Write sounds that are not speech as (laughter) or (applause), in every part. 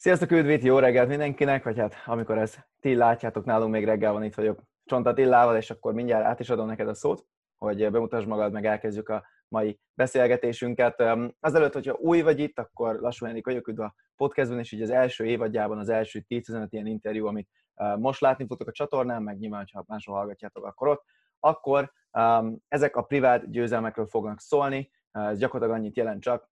Sziasztok, üdvít, jó reggelt mindenkinek, vagy hát amikor ez ti látjátok, nálunk még reggel van, itt vagyok Csonta Tillával, és akkor mindjárt át is adom neked a szót, hogy bemutasd magad, meg elkezdjük a mai beszélgetésünket. Azelőtt, hogyha új vagy itt, akkor lassan Henrik vagyok, üdv a podcastban, és így az első évadjában az első 10-15 ilyen interjú, amit most látni futok a csatornán, meg nyilván, ha máshol hallgatjátok, akkor ott, akkor ezek a privát győzelmekről fognak szólni, ez gyakorlatilag annyit jelent csak,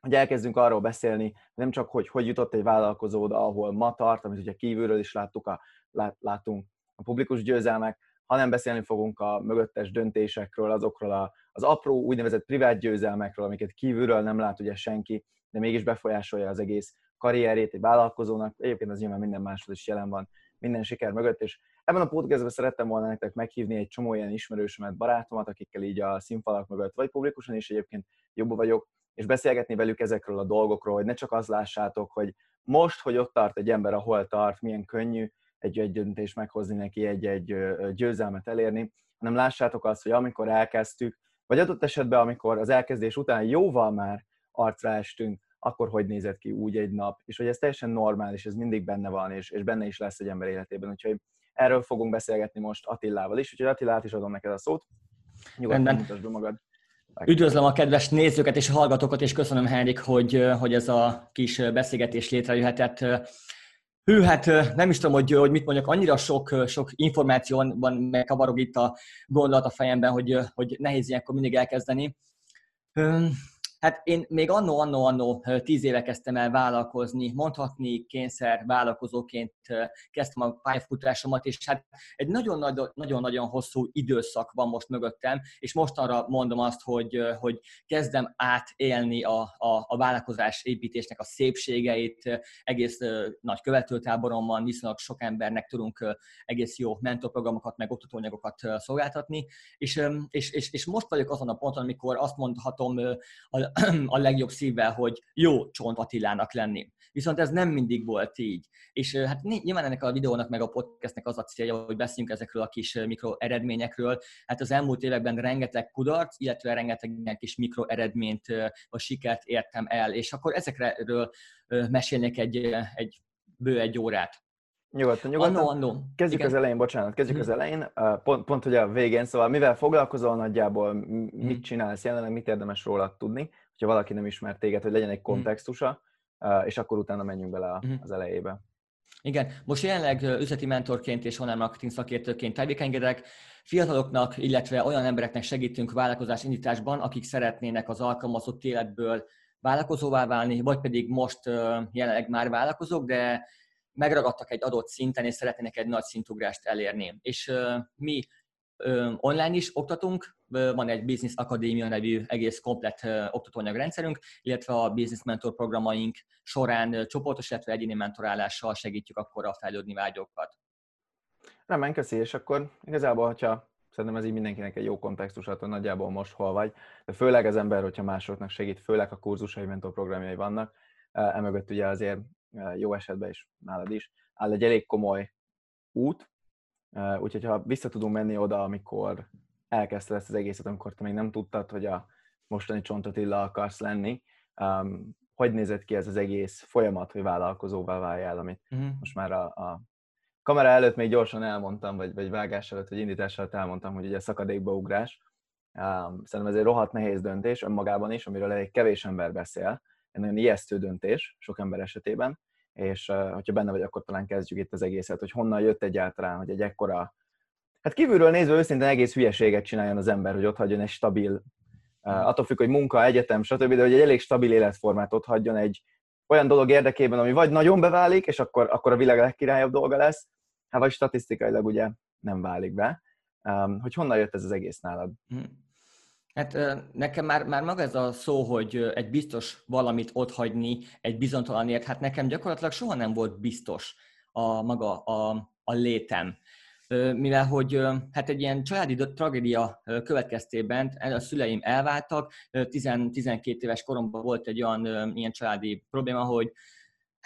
hogy elkezdünk arról beszélni, nem csak, hogy hogy jutott egy vállalkozó oda, ahol ma tart, amit ugye kívülről is láttuk a, lát, látunk a publikus győzelmek, hanem beszélni fogunk a mögöttes döntésekről, azokról a, az apró úgynevezett privát győzelmekről, amiket kívülről nem lát ugye senki, de mégis befolyásolja az egész karrierét egy vállalkozónak. Egyébként az nyilván minden máshol is jelen van, minden siker mögött, és ebben a podcastben szerettem volna nektek meghívni egy csomó ilyen ismerősömet, barátomat, akikkel így a színfalak mögött, vagy publikusan is egyébként jobb vagyok, és beszélgetni velük ezekről a dolgokról, hogy ne csak azt lássátok, hogy most, hogy ott tart egy ember, ahol tart, milyen könnyű egy-egy döntést meghozni neki, egy-egy győzelmet elérni, hanem lássátok azt, hogy amikor elkezdtük, vagy adott esetben, amikor az elkezdés után jóval már arcra estünk, akkor hogy nézett ki úgy egy nap, és hogy ez teljesen normális, ez mindig benne van, és, és benne is lesz egy ember életében. Úgyhogy erről fogunk beszélgetni most Attilával is, úgyhogy Attilát is adom neked a szót. Nyugodtan mutasd be magad. Üdvözlöm a kedves nézőket és hallgatókat, és köszönöm, Henrik, hogy, hogy ez a kis beszélgetés létrejöhetett. Hű, hát nem is tudom, hogy, hogy mit mondjak, annyira sok, sok információ van, megkavarog itt a gondolat a fejemben, hogy, hogy nehéz ilyenkor mindig elkezdeni. Hát én még annó, annó, annó tíz éve kezdtem el vállalkozni, mondhatni kényszer vállalkozóként kezdtem a pályafutásomat, és hát egy nagyon-nagyon hosszú időszak van most mögöttem, és mostanra mondom azt, hogy, hogy kezdem átélni a, a, a vállalkozás építésnek a szépségeit, egész nagy követőtáboromban viszonylag sok embernek tudunk egész jó mentorprogramokat, meg oktatóanyagokat szolgáltatni, és, és, és, és most vagyok azon a ponton, amikor azt mondhatom (clears throat) a legjobb szívvel, hogy jó Csont Attilának lenni. Viszont ez nem mindig volt így. És hát nyilván ennek a videónak meg a podcastnek az a célja, hogy beszéljünk ezekről a kis mikro eredményekről. Hát az elmúlt években rengeteg kudarc, illetve rengeteg ilyen kis mikro eredményt, a sikert értem el, és akkor ezekről mesélnék egy, egy bő egy órát. Nyugodtan, nyugodtan. Annó, annó. Kezdjük Igen. az elején, bocsánat, kezdjük az elején. Pont, pont, hogy a végén, szóval mivel foglalkozol nagyjából, mit mhm. csinálsz jelenleg, mit érdemes róla tudni, hogyha valaki nem ismer téged, hogy legyen egy mhm. kontextusa, és akkor utána menjünk bele mhm. az elejébe. Igen, most jelenleg üzleti mentorként és online marketing szakértőként tevékenykedek. Fiataloknak, illetve olyan embereknek segítünk vállalkozás indításban, akik szeretnének az alkalmazott életből vállalkozóvá válni, vagy pedig most jelenleg már vállalkozók, de megragadtak egy adott szinten, és szeretnének egy nagy szintugrást elérni. És mi online is oktatunk, van egy Business Akadémia nevű egész komplett oktatóanyagrendszerünk, illetve a Business Mentor programaink során csoportos, illetve egyéni mentorálással segítjük akkor a fejlődni vágyókat. Remen, köszi, és akkor igazából, hogyha szerintem ez így mindenkinek egy jó kontextus, hogy nagyjából most hol vagy, de főleg az ember, hogyha másoknak segít, főleg a kurzusai, mentorprogramjai vannak, emögött ugye azért jó esetben is nálad is áll egy elég komoly út, Úgyhogy ha vissza tudunk menni oda, amikor elkezdted ezt az egészet, amikor te még nem tudtad, hogy a mostani Csontatilla akarsz lenni, um, hogy nézett ki ez az egész folyamat, hogy vállalkozóvá váljál, amit uh-huh. most már a, a kamera előtt még gyorsan elmondtam, vagy, vagy vágás előtt, vagy indítás előtt elmondtam, hogy ugye szakadékba ugrás. Um, szerintem ez egy rohadt nehéz döntés önmagában is, amiről egy kevés ember beszél. Egy nagyon ijesztő döntés sok ember esetében, és hogyha benne vagy, akkor talán kezdjük itt az egészet, hogy honnan jött egyáltalán, hogy egy ekkora, hát kívülről nézve őszintén egész hülyeséget csináljon az ember, hogy ott hagyjon egy stabil, attól függ, hogy munka, egyetem, stb., de hogy egy elég stabil életformát ott hagyjon egy olyan dolog érdekében, ami vagy nagyon beválik, és akkor, akkor a világ legkirályabb dolga lesz, hát vagy statisztikailag ugye nem válik be. Hogy honnan jött ez az egész nálad? Hmm. Hát nekem már, már maga ez a szó, hogy egy biztos valamit otthagyni egy bizonytalanért, hát nekem gyakorlatilag soha nem volt biztos a maga a, a létem. Mivel hogy hát egy ilyen családi tragédia következtében a szüleim elváltak, 10-12 éves koromban volt egy olyan ilyen családi probléma, hogy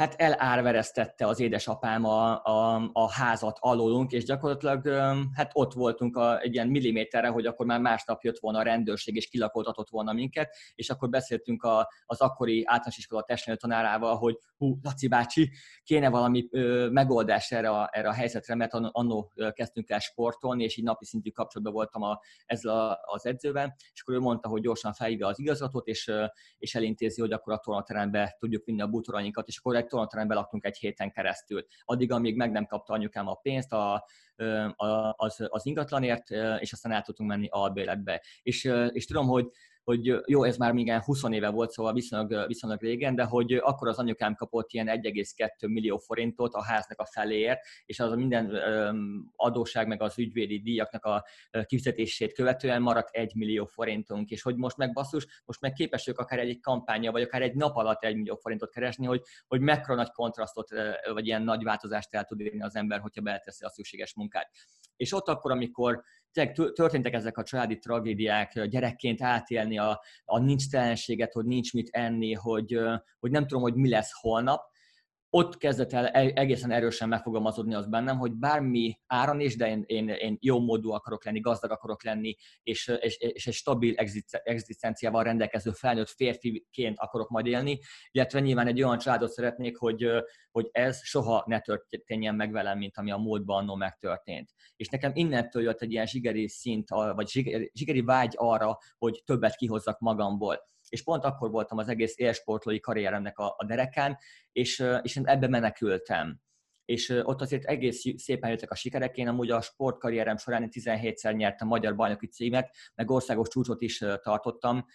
hát elárveresztette az édesapám a, a, a házat alólunk, és gyakorlatilag hát ott voltunk a, egy ilyen milliméterre, hogy akkor már másnap jött volna a rendőrség, és kilakoltatott volna minket, és akkor beszéltünk a, az akkori általános iskola testnevelő tanárával, hogy hú, Laci bácsi, kéne valami ö, megoldás erre a, erre a helyzetre, mert annó kezdtünk el sportolni, és így napi szintű kapcsolatban voltam a, ezzel a, az edzőben, és akkor ő mondta, hogy gyorsan felhívja az igazgatót, és, és elintézi, hogy akkor a tornaterembe tudjuk vinni a bútorainkat, és akkor egy tornaterembe laktunk egy héten keresztül. Addig, amíg meg nem kapta anyukám a pénzt a, az, az ingatlanért, és aztán el tudtunk menni albéletbe. És, és tudom, hogy hogy jó, ez már még 20 éve volt, szóval viszonylag, viszonylag régen, de hogy akkor az anyukám kapott ilyen 1,2 millió forintot a háznak a feléért, és az a minden adóság meg az ügyvédi díjaknak a kifizetését követően maradt 1 millió forintunk, és hogy most meg basszus, most meg képesek akár egy kampánya, vagy akár egy nap alatt 1 millió forintot keresni, hogy, hogy mekkora nagy kontrasztot, vagy ilyen nagy változást el tud érni az ember, hogyha beleteszi a szükséges munkát. És ott akkor, amikor történtek ezek a családi tragédiák, gyerekként átélni a, a nincs telenséget, hogy nincs mit enni, hogy, hogy nem tudom, hogy mi lesz holnap, ott kezdett el e-, egészen erősen megfogalmazódni az bennem, hogy bármi áron is, de én, én, én jó módú akarok lenni, gazdag akarok lenni, és, és, és egy stabil egzisztenciával rendelkező felnőtt férfiként akarok majd élni, illetve nyilván egy olyan családot szeretnék, hogy, hogy ez soha ne történjen meg velem, mint ami a múltban annó megtörtént. És nekem innentől jött egy ilyen zsigeri szint, vagy zsigeri, vágy arra, hogy többet kihozzak magamból és pont akkor voltam az egész élsportlói karrieremnek a, a derekán, és, és én ebbe menekültem. És ott azért egész szépen jöttek a sikerek. Én amúgy a sportkarrierem során 17-szer nyertem magyar bajnoki címet, meg országos csúcsot is tartottam.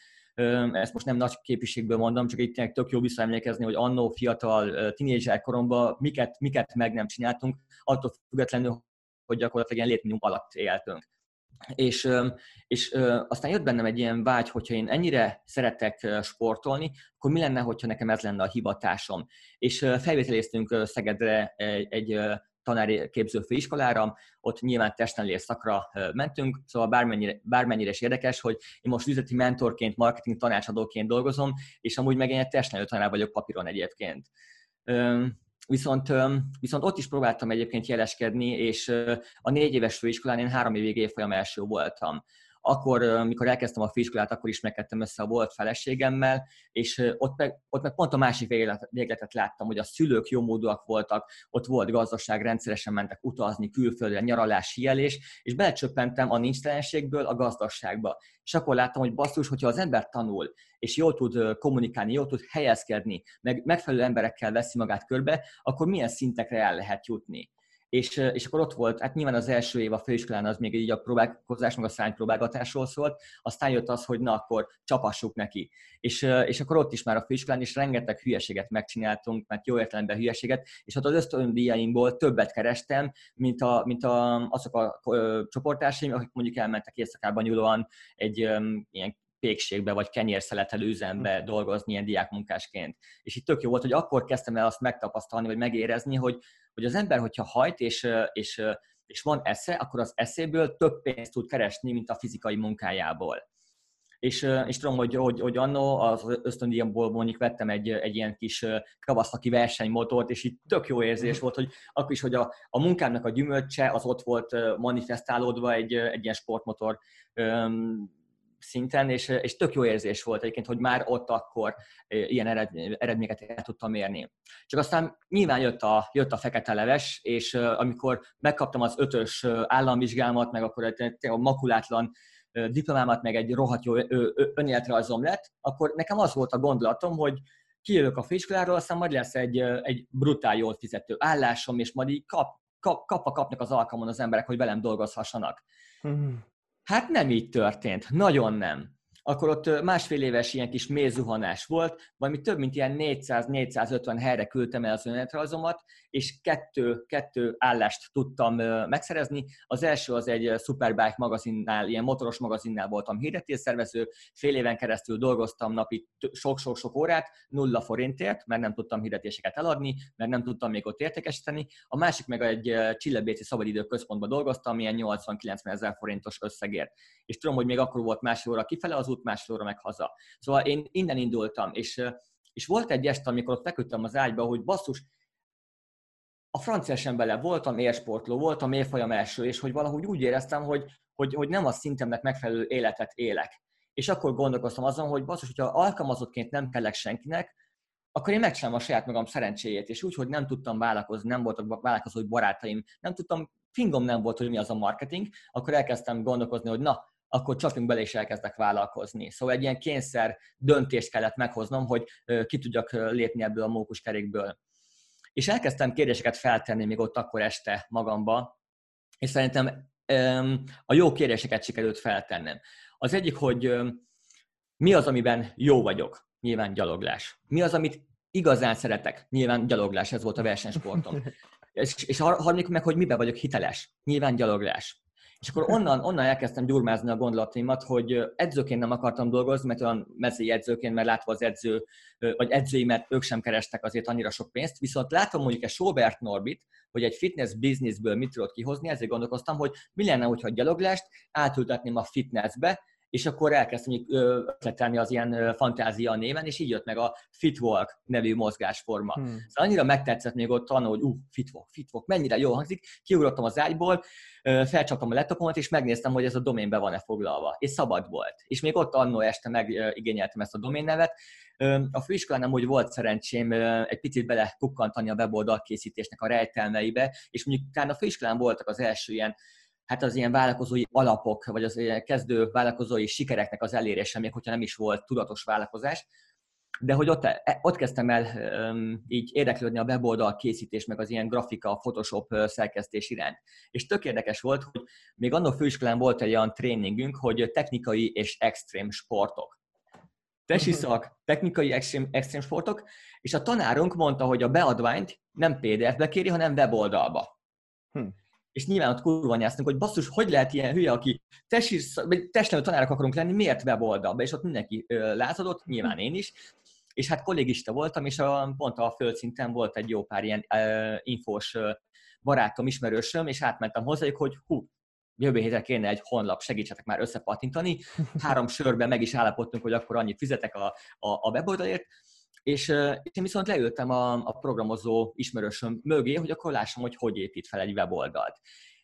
Ezt most nem nagy képviségből mondom, csak itt tényleg tök jó visszaemlékezni, hogy annó fiatal, tinédzser koromban miket, miket meg nem csináltunk, attól függetlenül, hogy gyakorlatilag ilyen létminimum alatt éltünk. És, és aztán jött bennem egy ilyen vágy, hogyha én ennyire szeretek sportolni, akkor mi lenne, hogyha nekem ez lenne a hivatásom. És felvételéztünk Szegedre egy, egy tanári képző főiskolára, ott nyilván testnevelés szakra mentünk, szóval bármennyire, bármennyire is érdekes, hogy én most üzleti mentorként, marketing tanácsadóként dolgozom, és amúgy meg én egy testnevelő tanár vagyok papíron egyébként. Viszont, viszont ott is próbáltam egyébként jeleskedni, és a négy éves főiskolán én három évig évfolyam első voltam akkor, amikor elkezdtem a főiskolát, akkor ismerkedtem össze a volt feleségemmel, és ott meg, ott meg pont a másik végletet láttam, hogy a szülők jó módúak voltak, ott volt gazdaság, rendszeresen mentek utazni, külföldre, nyaralás, hielés, és belecsöppentem a nincstelenségből a gazdaságba. És akkor láttam, hogy basszus, hogyha az ember tanul, és jól tud kommunikálni, jól tud helyezkedni, meg megfelelő emberekkel veszi magát körbe, akkor milyen szintekre el lehet jutni és, és akkor ott volt, hát nyilván az első év a főiskolán az még így a próbálkozás, meg a szánypróbálgatásról szólt, aztán jött az, hogy na akkor csapassuk neki. És, és akkor ott is már a főiskolán is rengeteg hülyeséget megcsináltunk, mert jó értelemben hülyeséget, és ott az ösztöndíjaimból többet kerestem, mint, a, mint a, azok a, a csoportársaim, akik mondjuk elmentek éjszakában nyúlóan egy um, ilyen pékségbe vagy kenyérszeletelő üzembe hm. dolgozni ilyen diákmunkásként. És itt tök jó volt, hogy akkor kezdtem el azt megtapasztalni, vagy megérezni, hogy, hogy az ember, hogyha hajt és, és, és van esze, akkor az eszéből több pénzt tud keresni, mint a fizikai munkájából. És, és tudom, hogy, hogy, hogy annó az ösztöndíjamból mondjuk vettem egy, egy ilyen kis Kawasaki versenymotort, és itt tök jó érzés volt, hogy akkor is, hogy a, a munkámnak a gyümölcse az ott volt manifestálódva egy, egy ilyen sportmotor szinten, és, és tök jó érzés volt egyébként, hogy már ott akkor ilyen eredményeket el tudtam érni. Csak aztán nyilván jött a, jött a fekete leves, és amikor megkaptam az ötös államvizsgámat, meg akkor a makulátlan diplomámat, meg egy rohadt jó önéletrajzom lett, akkor nekem az volt a gondolatom, hogy kijövök a főiskoláról, aztán majd lesz egy, egy brutál jól fizető állásom, és majd így kap, kap, kapva kapnak az alkalmon az emberek, hogy velem dolgozhassanak. Hmm. Hát nem így történt, nagyon nem. Akkor ott másfél éves ilyen kis mélyzuhanás volt, valami több mint ilyen 400-450 helyre küldtem el az önéletrajzomat, és kettő, kettő állást tudtam megszerezni. Az első az egy Superbike magazinnál, ilyen motoros magazinnál voltam hirdetésszervező, fél éven keresztül dolgoztam napi sok-sok-sok órát, nulla forintért, mert nem tudtam hirdetéseket eladni, mert nem tudtam még ott értékesíteni. A másik meg egy Csillebéci Szabadidő Központban dolgoztam, ilyen 80-90 ezer forintos összegért. És tudom, hogy még akkor volt másfél óra kifele az út, másfél óra meg haza. Szóval én innen indultam, és És volt egy este, amikor ott feküdtem az ágyba, hogy basszus, a francia bele voltam élsportló, voltam évfolyam első, és hogy valahogy úgy éreztem, hogy, hogy, hogy nem a szintemnek megfelelő életet élek. És akkor gondolkoztam azon, hogy basszus, hogyha alkalmazottként nem kellek senkinek, akkor én megcsinálom a saját magam szerencséjét, és úgy, hogy nem tudtam vállalkozni, nem voltak vállalkozói barátaim, nem tudtam, fingom nem volt, hogy mi az a marketing, akkor elkezdtem gondolkozni, hogy na, akkor csapjunk bele és elkezdek vállalkozni. Szóval egy ilyen kényszer döntést kellett meghoznom, hogy ki tudjak lépni ebből a mókuskerékből. És elkezdtem kérdéseket feltenni még ott akkor este magamba, és szerintem a jó kérdéseket sikerült feltennem. Az egyik, hogy mi az, amiben jó vagyok? Nyilván gyaloglás. Mi az, amit igazán szeretek? Nyilván gyaloglás, ez volt a versenysportom. (laughs) És, és harmadik meg, hogy mibe vagyok hiteles? Nyilván gyaloglás. És akkor onnan, onnan elkezdtem gyurmázni a gondolataimat, hogy edzőként nem akartam dolgozni, mert olyan mezői edzőként, mert látva az edző, vagy edzőimet, ők sem kerestek azért annyira sok pénzt, viszont látom mondjuk egy Sobert Norbit, hogy egy fitness businessből mit tudod kihozni, ezért gondolkoztam, hogy mi lenne, hogyha gyaloglást átültetném a fitnessbe, és akkor elkezdtem ötletelni az ilyen fantázia néven, és így jött meg a Fitwalk nevű mozgásforma. Hmm. Szóval annyira megtetszett még ott tanul, hogy uh, Fitwalk, Fitwalk, mennyire jó hangzik, kiugrottam az ágyból, felcsaptam a laptopomat, és megnéztem, hogy ez a doménbe van-e foglalva. És szabad volt. És még ott annó este megigényeltem ezt a doménnevet. A főiskolán úgy volt szerencsém egy picit bele kukkantani a weboldal készítésnek a rejtelmeibe, és mondjuk talán a főiskolán voltak az első ilyen hát az ilyen vállalkozói alapok, vagy az ilyen kezdő vállalkozói sikereknek az elérése, még hogyha nem is volt tudatos vállalkozás, de hogy ott, e, ott kezdtem el um, így érdeklődni a weboldal készítés, meg az ilyen grafika, Photoshop szerkesztés iránt. És tök érdekes volt, hogy még annak főiskolán volt egy olyan tréningünk, hogy technikai és extrém sportok. Tesi szak, technikai extrém, extrém sportok, és a tanárunk mondta, hogy a beadványt nem PDF-be kéri, hanem weboldalba. Hm és nyilván ott kurva nyáztunk, hogy basszus, hogy lehet ilyen hülye, aki testnevelő tanárok akarunk lenni, miért weboldalba? És ott mindenki láthatott, nyilván én is, és hát kollégista voltam, és a, pont a földszinten volt egy jó pár ilyen uh, infós uh, barátom, ismerősöm, és átmentem hozzájuk, hogy hú, jövő héten kéne egy honlap, segítsetek már összepatintani. Három sörben meg is állapodtunk, hogy akkor annyit fizetek a, a, a weboldalért, és, és én viszont leültem a, a programozó ismerősöm mögé, hogy akkor lássam, hogy hogy épít fel egy weboldalt.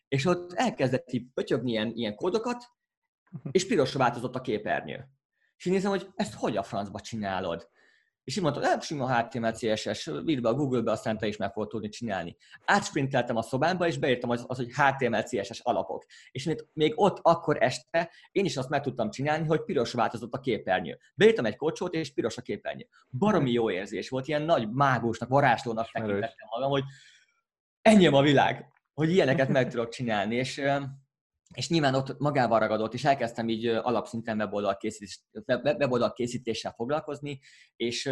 És ott elkezdett így pötyögni ilyen, ilyen kódokat, (laughs) és pirosra változott a képernyő. És én nézem, hogy ezt hogy a francba csinálod? És így mondta, hogy sima HTML, CSS, írd be a Google-be, aztán te is meg fogod tudni csinálni. Átsprinteltem a szobámba, és beírtam az, az hogy HTML, CSS alapok. És még, még ott akkor este én is azt meg tudtam csinálni, hogy piros változott a képernyő. Beírtam egy kocsót, és piros a képernyő. Baromi jó érzés volt, ilyen nagy mágusnak, varázslónak tekintettem magam, hogy ennyi a világ, hogy ilyeneket meg tudok csinálni. És és nyilván ott magával ragadott, és elkezdtem így alapszinten weboldal, készítés, weboldal készítéssel foglalkozni, és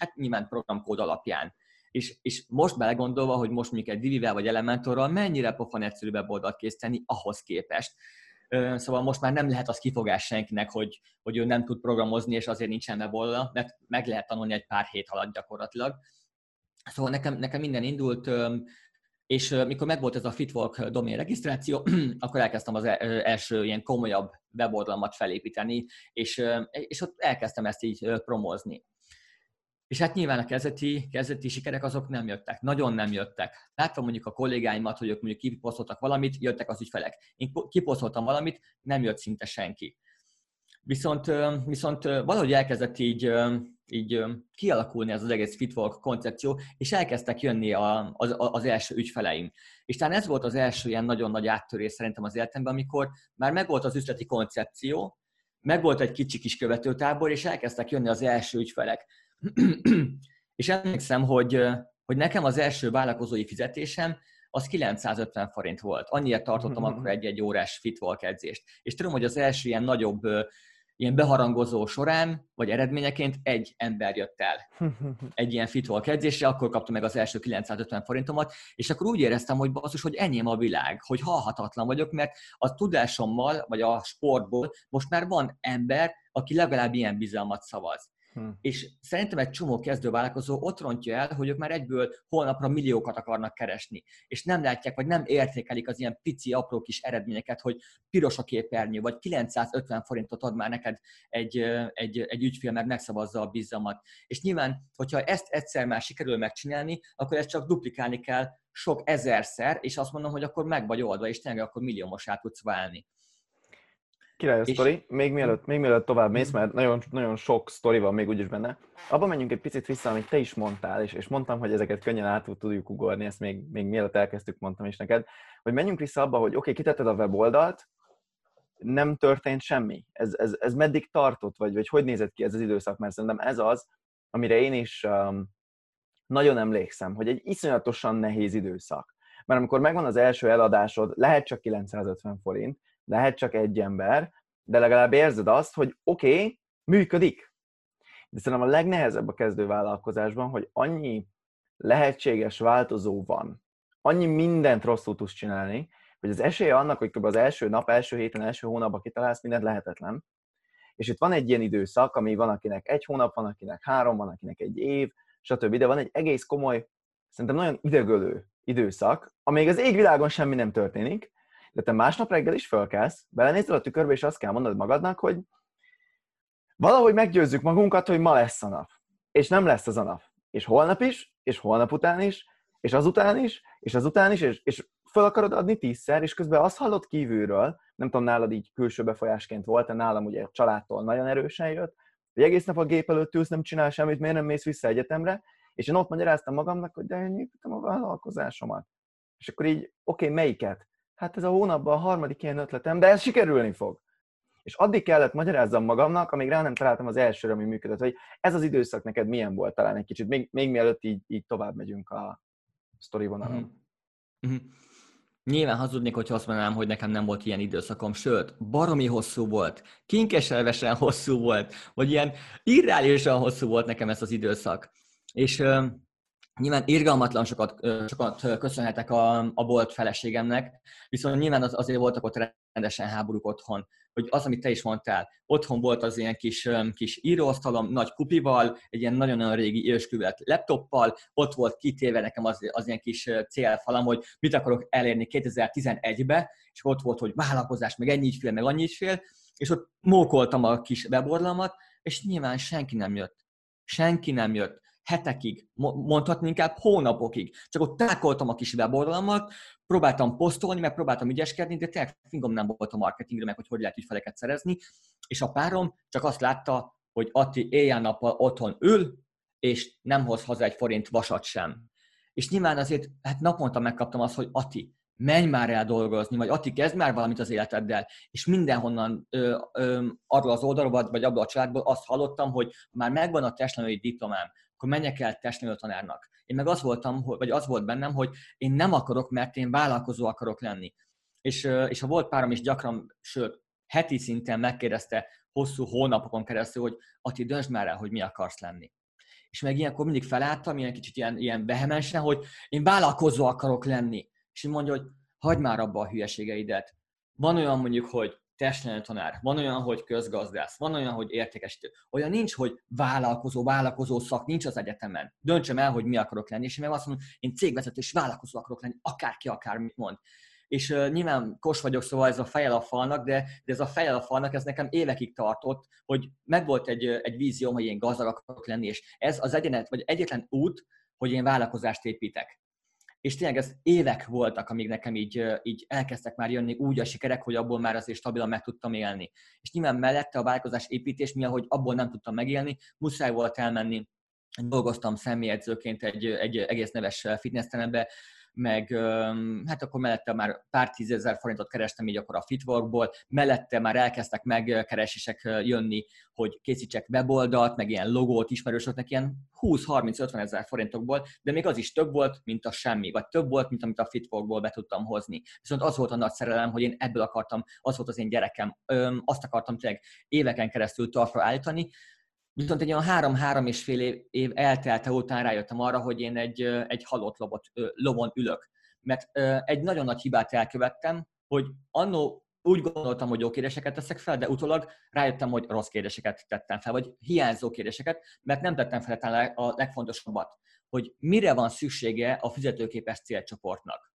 hát nyilván programkód alapján. És, és most belegondolva, hogy most mondjuk egy Divivel vagy Elementorral mennyire pofon egyszerű weboldalt készíteni ahhoz képest. Szóval most már nem lehet az kifogás senkinek, hogy, hogy ő nem tud programozni, és azért nincsen weboldal, mert meg lehet tanulni egy pár hét alatt gyakorlatilag. Szóval nekem, nekem minden indult és mikor megvolt ez a Fitwalk domén regisztráció, (clears throat) akkor elkezdtem az első ilyen komolyabb weboldalamat felépíteni, és, és ott elkezdtem ezt így promózni. És hát nyilván a kezdeti, kezdeti sikerek azok nem jöttek, nagyon nem jöttek. Láttam mondjuk a kollégáimat, hogy ők mondjuk kiposztoltak valamit, jöttek az ügyfelek. Én kiposztoltam valamit, nem jött szinte senki. Viszont, viszont valahogy elkezdett így, így kialakulni ez az egész Fitwalk koncepció, és elkezdtek jönni a, az, az első ügyfeleim. És talán ez volt az első ilyen nagyon nagy áttörés szerintem az életemben, amikor már megvolt az üzleti koncepció, megvolt egy kicsi kis követőtábor, és elkezdtek jönni az első ügyfelek. (clears throat) és emlékszem, hogy, hogy nekem az első vállalkozói fizetésem az 950 forint volt. Annyira tartottam akkor egy-egy órás fitwalk edzést. És tudom, hogy az első ilyen nagyobb ilyen beharangozó során, vagy eredményeként egy ember jött el (laughs) egy ilyen fitwalk edzésre, akkor kaptam meg az első 950 forintomat, és akkor úgy éreztem, hogy basszus, hogy enyém a világ, hogy halhatatlan vagyok, mert a tudásommal, vagy a sportból most már van ember, aki legalább ilyen bizalmat szavaz. Hmm. És szerintem egy csomó kezdővállalkozó ott rontja el, hogy ők már egyből holnapra milliókat akarnak keresni. És nem látják, vagy nem értékelik az ilyen pici, apró kis eredményeket, hogy piros a képernyő, vagy 950 forintot ad már neked egy, egy, egy ügyfél, mert megszavazza a bizalmat. És nyilván, hogyha ezt egyszer már sikerül megcsinálni, akkor ezt csak duplikálni kell sok ezerszer, és azt mondom, hogy akkor meg vagy oldva, és tényleg akkor milliómosá tudsz válni. Király a és... sztori. Még mielőtt, még mielőtt tovább mész, mert nagyon, nagyon sok sztori van még úgyis benne. Abba menjünk egy picit vissza, amit te is mondtál, és, és mondtam, hogy ezeket könnyen át tudjuk ugorni, ezt még, még mielőtt elkezdtük, mondtam is neked, hogy menjünk vissza abba, hogy oké, okay, kitetted a weboldalt, nem történt semmi. Ez, ez, ez meddig tartott, vagy, vagy hogy nézett ki ez az időszak? Mert szerintem ez az, amire én is um, nagyon emlékszem, hogy egy iszonyatosan nehéz időszak. Mert amikor megvan az első eladásod, lehet csak 950 forint, lehet csak egy ember, de legalább érzed azt, hogy oké, okay, működik. De szerintem a legnehezebb a kezdővállalkozásban, hogy annyi lehetséges változó van, annyi mindent rosszul tudsz csinálni, hogy az esélye annak, hogy kb. az első nap, első héten, első hónapban kitalálsz mindent lehetetlen. És itt van egy ilyen időszak, ami van akinek egy hónap, van akinek három, van akinek egy év, stb. De van egy egész komoly, szerintem nagyon idegölő időszak, amíg az égvilágon semmi nem történik, de te másnap reggel is fölkelsz, belenézel a tükörbe, és azt kell mondod magadnak, hogy valahogy meggyőzzük magunkat, hogy ma lesz a nap. És nem lesz az a nap. És holnap is, és holnap után is, és azután is, és azután is, és, és föl akarod adni tízszer, és közben azt hallod kívülről, nem tudom, nálad így külső befolyásként volt, de nálam ugye családtól nagyon erősen jött, hogy egész nap a gép előtt ülsz, nem csinál semmit, miért nem mész vissza egyetemre, és én ott magyaráztam magamnak, hogy de én nyitottam a vállalkozásomat. És akkor így, oké, okay, melyiket? Hát ez a hónapban a harmadik ilyen ötletem, de ez sikerülni fog. És addig kellett magyarázzam magamnak, amíg rá nem találtam az elsőre, ami működött, hogy ez az időszak neked milyen volt talán egy kicsit, még, még mielőtt így, így tovább megyünk a sztori vonalon. Mm-hmm. Nyilván hazudnék, hogyha azt mondanám, hogy nekem nem volt ilyen időszakom, sőt, baromi hosszú volt, kinkeselvesen hosszú volt, vagy ilyen irreálisan hosszú volt nekem ez az időszak. És Nyilván irgalmatlan sokat, sokat köszönhetek a, a bolt feleségemnek, viszont nyilván az, azért voltak ott rendesen háborúk otthon. Hogy az, amit te is mondtál, otthon volt az ilyen kis, kis íróasztalom, nagy kupival, egy ilyen nagyon-nagyon régi ősküvet laptoppal, ott volt kitéve nekem az, az ilyen kis célfalam, hogy mit akarok elérni 2011-be, és ott volt, hogy vállalkozás, meg ennyi fél, meg annyi fél, és ott mókoltam a kis weborlamat, és nyilván senki nem jött. Senki nem jött hetekig, mondhatni inkább hónapokig. Csak ott tákoltam a kis weboldalamat, próbáltam posztolni, meg próbáltam ügyeskedni, de tényleg fingom nem volt a marketingre, meg hogy hogy lehet ügyfeleket szerezni, és a párom csak azt látta, hogy Atti éjjel-nappal otthon ül, és nem hoz haza egy forint vasat sem. És nyilván azért, hát naponta megkaptam azt, hogy Ati, menj már el dolgozni, vagy Ati, kezd már valamit az életeddel, és mindenhonnan ö, ö, arról az oldalról, vagy abból a családból azt hallottam, hogy már megvan a testnevelői diplomám, akkor menjek el testnevelő tanárnak. Én meg az voltam, vagy az volt bennem, hogy én nem akarok, mert én vállalkozó akarok lenni. És, és a volt párom is gyakran, sőt, heti szinten megkérdezte hosszú hónapokon keresztül, hogy Ati, döntsd már el, hogy mi akarsz lenni. És meg ilyenkor mindig felálltam, ilyen kicsit ilyen, ilyen vehemensen, hogy én vállalkozó akarok lenni. És én mondja, hogy hagyd már abba a hülyeségeidet. Van olyan mondjuk, hogy testnevelő tanár, van olyan, hogy közgazdász, van olyan, hogy értékesítő. Olyan nincs, hogy vállalkozó, vállalkozó szak nincs az egyetemen. Döntsem el, hogy mi akarok lenni, és én azt mondom, én cégvezető és vállalkozó akarok lenni, akárki akármit mond. És uh, nyilván kos vagyok, szóval ez a fejel a falnak, de, de ez a fejel a falnak, ez nekem évekig tartott, hogy megvolt egy, egy vízióm, hogy én gazdag akarok lenni, és ez az egyenet, vagy egyetlen út, hogy én vállalkozást építek és tényleg ez évek voltak, amíg nekem így, így elkezdtek már jönni úgy a sikerek, hogy abból már azért stabilan meg tudtam élni. És nyilván mellette a vállalkozás építés, mi ahogy abból nem tudtam megélni, muszáj volt elmenni dolgoztam személyedzőként egy, egy egész neves fitnessterembe, meg hát akkor mellette már pár tízezer forintot kerestem így akkor a Fitworkból, mellette már elkezdtek megkeresések jönni, hogy készítsek weboldalt, meg ilyen logót ismerősöknek, ilyen 20-30-50 ezer forintokból, de még az is több volt, mint a semmi, vagy több volt, mint amit a Fitworkból be tudtam hozni. Viszont az volt a nagy szerelem, hogy én ebből akartam, az volt az én gyerekem, öm, azt akartam tényleg éveken keresztül tartva állítani, Viszont egy olyan három-három és fél év, év eltelte után rájöttem arra, hogy én egy, egy halott lobot, lovon ülök. Mert egy nagyon nagy hibát elkövettem, hogy annó úgy gondoltam, hogy jó kérdéseket teszek fel, de utólag rájöttem, hogy rossz kérdéseket tettem fel, vagy hiányzó kérdéseket, mert nem tettem fel a legfontosabbat, hogy mire van szüksége a fizetőképes célcsoportnak.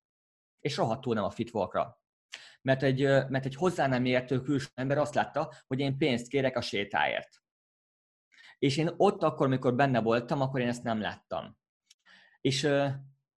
És rohadtul nem a fitvolkra. Mert egy, mert egy hozzá nem értő külső ember azt látta, hogy én pénzt kérek a sétáért. És én ott akkor, amikor benne voltam, akkor én ezt nem láttam. És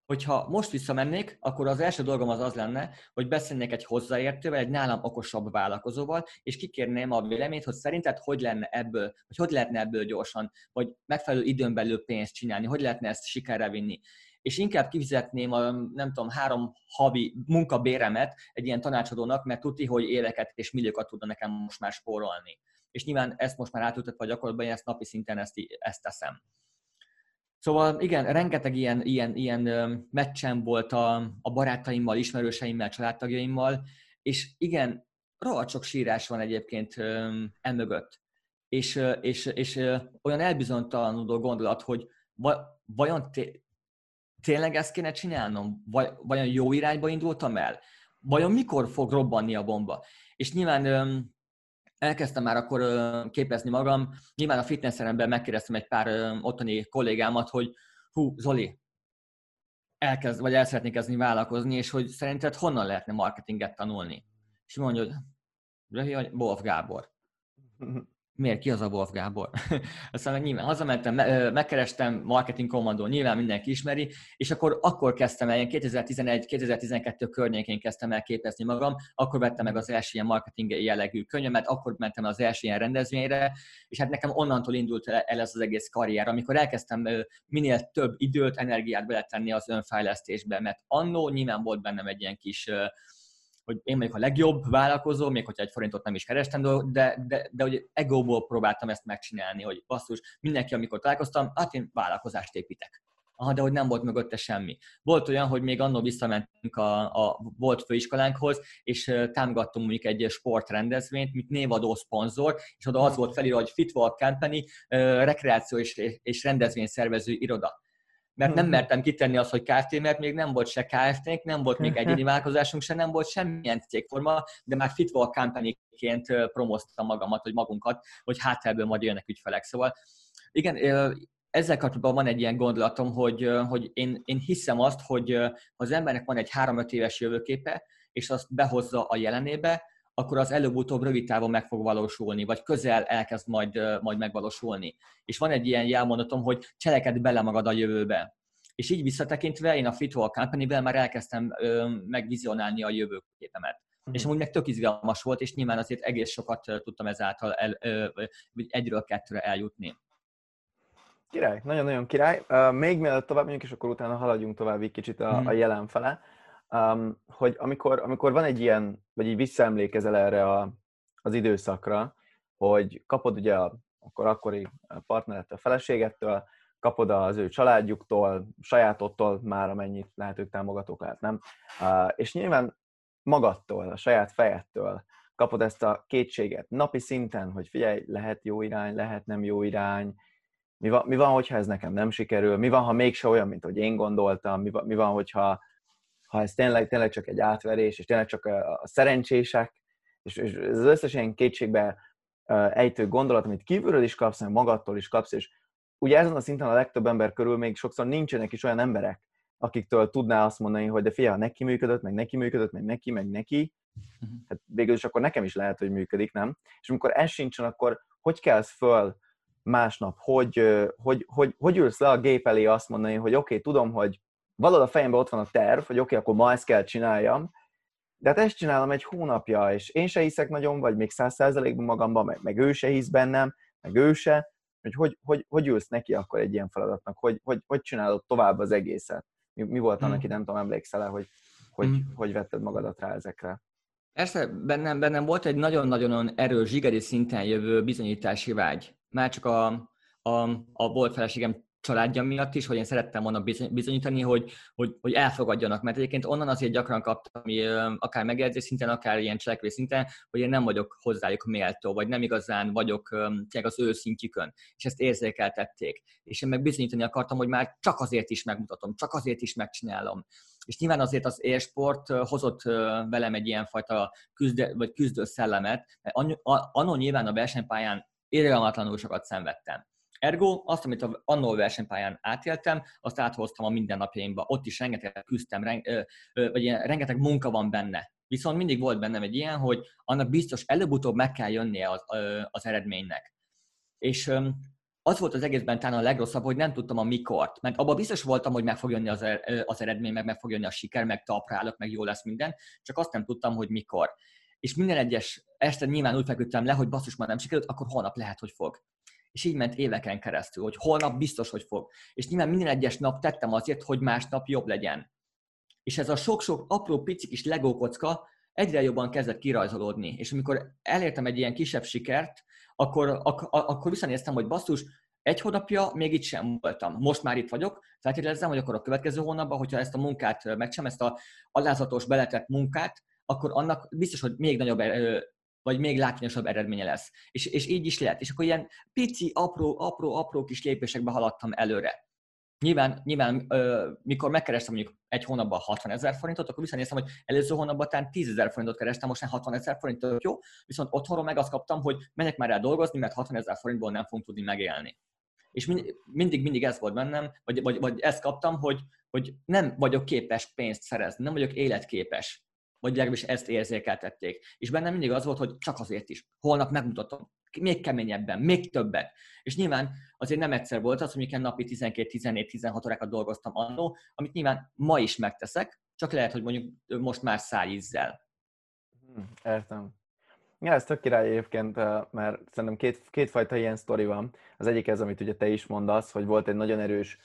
hogyha most visszamennék, akkor az első dolgom az az lenne, hogy beszélnék egy hozzáértővel, egy nálam okosabb vállalkozóval, és kikérném a véleményt, hogy szerinted hogy lenne ebből, hogy hogy lehetne ebből gyorsan, vagy megfelelő időn belül pénzt csinálni, hogy lehetne ezt sikerre vinni. És inkább kifizetném a, nem tudom, három havi munkabéremet egy ilyen tanácsadónak, mert tudti, hogy éveket és milliókat tudna nekem most már spórolni. És nyilván ezt most már átültetve a gyakorlatban, én ezt napi szinten ezt, ezt teszem. Szóval igen, rengeteg ilyen, ilyen, ilyen meccsem volt a, a barátaimmal, ismerőseimmel, családtagjaimmal, és igen, rohadt sok sírás van egyébként emögött. És, és, és olyan elbizonytalanodó gondolat, hogy vajon tényleg ezt kéne csinálnom? Vajon jó irányba indultam el? Vajon mikor fog robbanni a bomba? És nyilván elkezdtem már akkor képezni magam. Nyilván a fitnesszeremben megkérdeztem egy pár ottani kollégámat, hogy hú, Zoli, elkezd, vagy el szeretnék kezdeni vállalkozni, és hogy szerinted honnan lehetne marketinget tanulni? És mondja, hogy Wolf Gábor. (laughs) miért, ki az a Wolf Gábor? (laughs) Aztán nyilván hazamentem, megkerestem Marketing Commando, nyilván mindenki ismeri, és akkor, akkor kezdtem el, 2011-2012 környékén kezdtem el képezni magam, akkor vettem meg az első ilyen marketing jellegű könyvemet, akkor mentem az első ilyen rendezvényre, és hát nekem onnantól indult el ez az egész karrier, amikor elkezdtem minél több időt, energiát beletenni az önfejlesztésbe, mert annó nyilván volt bennem egy ilyen kis hogy én vagyok a legjobb vállalkozó, még hogyha egy forintot nem is kerestem, de, de, de hogy egóból próbáltam ezt megcsinálni, hogy basszus, mindenki, amikor találkoztam, hát én vállalkozást építek. Aha, de hogy nem volt mögötte semmi. Volt olyan, hogy még annól visszamentünk a, a volt főiskolánkhoz, és támogattunk mondjuk egy sportrendezvényt, mint névadó szponzor, és oda az volt felírva, hogy Fitwalk Company, rekreáció és, és rendezvényszervező iroda mert nem mhm. mertem kitenni azt, hogy Kft., mert még nem volt se Kft., nem volt még egyéni (laughs) vállalkozásunk, se nem volt semmilyen cégforma, de már Fitwall Company-ként promoztam magamat, hogy magunkat, hogy hátterből majd jönnek ügyfelek. Szóval igen, ezzel kapcsolatban van egy ilyen gondolatom, hogy, hogy én, én hiszem azt, hogy az embernek van egy 3-5 éves jövőképe, és azt behozza a jelenébe, akkor az előbb-utóbb rövid távon meg fog valósulni, vagy közel elkezd majd, majd megvalósulni. És van egy ilyen jelmondatom, hogy cseleked bele magad a jövőbe. És így visszatekintve én a Fitwall Company-vel már elkezdtem ö, megvizionálni a jövőképemet. Mm. És amúgy meg tök izgalmas volt, és nyilván azért egész sokat tudtam ezáltal el, ö, egyről kettőre eljutni. Király, nagyon-nagyon király. Uh, még mielőtt tovább megyünk, és akkor utána haladjunk tovább egy kicsit a, mm. a jelen fele um, hogy amikor, amikor van egy ilyen, vagy így visszaemlékezel erre a, az időszakra, hogy kapod ugye a, akkor akkori partnerettől, feleségettől, kapod az ő családjuktól, sajátottól már amennyit lehet ők támogatók lehet, nem? Uh, és nyilván magadtól, a saját fejettől kapod ezt a kétséget. Napi szinten, hogy figyelj, lehet jó irány, lehet nem jó irány, mi van, mi van hogyha ez nekem nem sikerül, mi van, ha mégse olyan, mint hogy én gondoltam, mi van, mi van hogyha ha ez tényleg, tényleg csak egy átverés, és tényleg csak a, a szerencsések, és, és ez az összes ilyen kétségbe ejtő gondolat, amit kívülről is kapsz, meg magadtól is kapsz, és ugye ezen a szinten a legtöbb ember körül még sokszor nincsenek is olyan emberek, akiktől tudná azt mondani, hogy de fia, ha neki működött, meg neki működött, meg neki, meg neki, uh-huh. hát végül is akkor nekem is lehet, hogy működik, nem? És amikor ez sincsen, akkor hogy kelsz föl másnap, hogy, hogy, hogy, hogy ülsz le a gép elé azt mondani, hogy oké, okay, tudom, hogy valahol a fejemben ott van a terv, hogy oké, okay, akkor ma ezt kell csináljam, de hát ezt csinálom egy hónapja, és én se hiszek nagyon, vagy még száz százalékban magamban, meg, meg ő se hisz bennem, meg ő se, hogy hogy, hogy hogy ülsz neki akkor egy ilyen feladatnak, hogy hogy, hogy csinálod tovább az egészet. Mi, mi volt annak, hmm. nem tudom, emlékszel hogy, hogy, hmm. hogy vetted magadat rá ezekre? Persze, bennem, bennem volt egy nagyon-nagyon erős, zsigeri szinten jövő bizonyítási vágy. Már csak a, a, a volt feleségem családja miatt is, hogy én szerettem volna bizonyítani, hogy, hogy, hogy elfogadjanak, mert egyébként onnan azért gyakran kaptam, akár megjegyzés szinten, akár ilyen cselekvés szinten, hogy én nem vagyok hozzájuk méltó, vagy nem igazán vagyok tényleg az ő szintjükön, és ezt érzékeltették. És én meg bizonyítani akartam, hogy már csak azért is megmutatom, csak azért is megcsinálom. És nyilván azért az élsport hozott velem egy ilyenfajta küzdő, vagy küzdő szellemet, mert annó nyilván a versenypályán irgalmatlanul sokat szenvedtem. Ergo azt, amit annó a versenypályán átéltem, azt áthoztam a mindennapjaimba. Ott is rengeteg küzdtem, vagy ilyen, rengeteg munka van benne. Viszont mindig volt bennem egy ilyen, hogy annak biztos előbb-utóbb meg kell jönnie az, az eredménynek. És az volt az egészben talán a legrosszabb, hogy nem tudtam a mikort, mert abban biztos voltam, hogy meg fog jönni az, er, eredmény, meg meg fog jönni a siker, meg taprálok, meg jó lesz minden, csak azt nem tudtam, hogy mikor. És minden egyes este nyilván úgy feküdtem le, hogy basszus már nem sikerült, akkor holnap lehet, hogy fog. És így ment éveken keresztül, hogy holnap biztos, hogy fog. És nyilván minden egyes nap tettem azért, hogy másnap jobb legyen. És ez a sok-sok apró pici kis legókocka egyre jobban kezdett kirajzolódni. És amikor elértem egy ilyen kisebb sikert, akkor, ak- akkor visszanéztem, hogy basszus, egy hónapja még itt sem voltam. Most már itt vagyok, feltételezem, hogy akkor a következő hónapban, hogyha ezt a munkát megcsinálom, ezt a alázatos beletett munkát, akkor annak biztos, hogy még nagyobb vagy még látványosabb eredménye lesz. És, és így is lehet. És akkor ilyen pici, apró, apró, apró kis lépésekbe haladtam előre. Nyilván, nyilván ö, mikor megkerestem mondjuk egy hónapban 60 ezer forintot, akkor visszanéztem, hogy előző hónapban talán 10 ezer forintot kerestem, most már 60 ezer forintot jó, viszont otthonról meg azt kaptam, hogy menjek már el dolgozni, mert 60 ezer forintból nem fogunk tudni megélni. És mind, mindig, mindig ez volt bennem, vagy, vagy, vagy ezt kaptam, hogy, hogy nem vagyok képes pénzt szerezni, nem vagyok életképes vagy legalábbis ezt érzékeltették. És bennem mindig az volt, hogy csak azért is. Holnap megmutatom, még keményebben, még többet. És nyilván azért nem egyszer volt az, hogy napi 12-14-16 órákat dolgoztam annó, amit nyilván ma is megteszek, csak lehet, hogy mondjuk most már szájízzel. Hmm, értem. Ja, ez tök király egyébként, mert szerintem két, kétfajta ilyen sztori van. Az egyik ez, amit ugye te is mondasz, hogy volt egy nagyon erős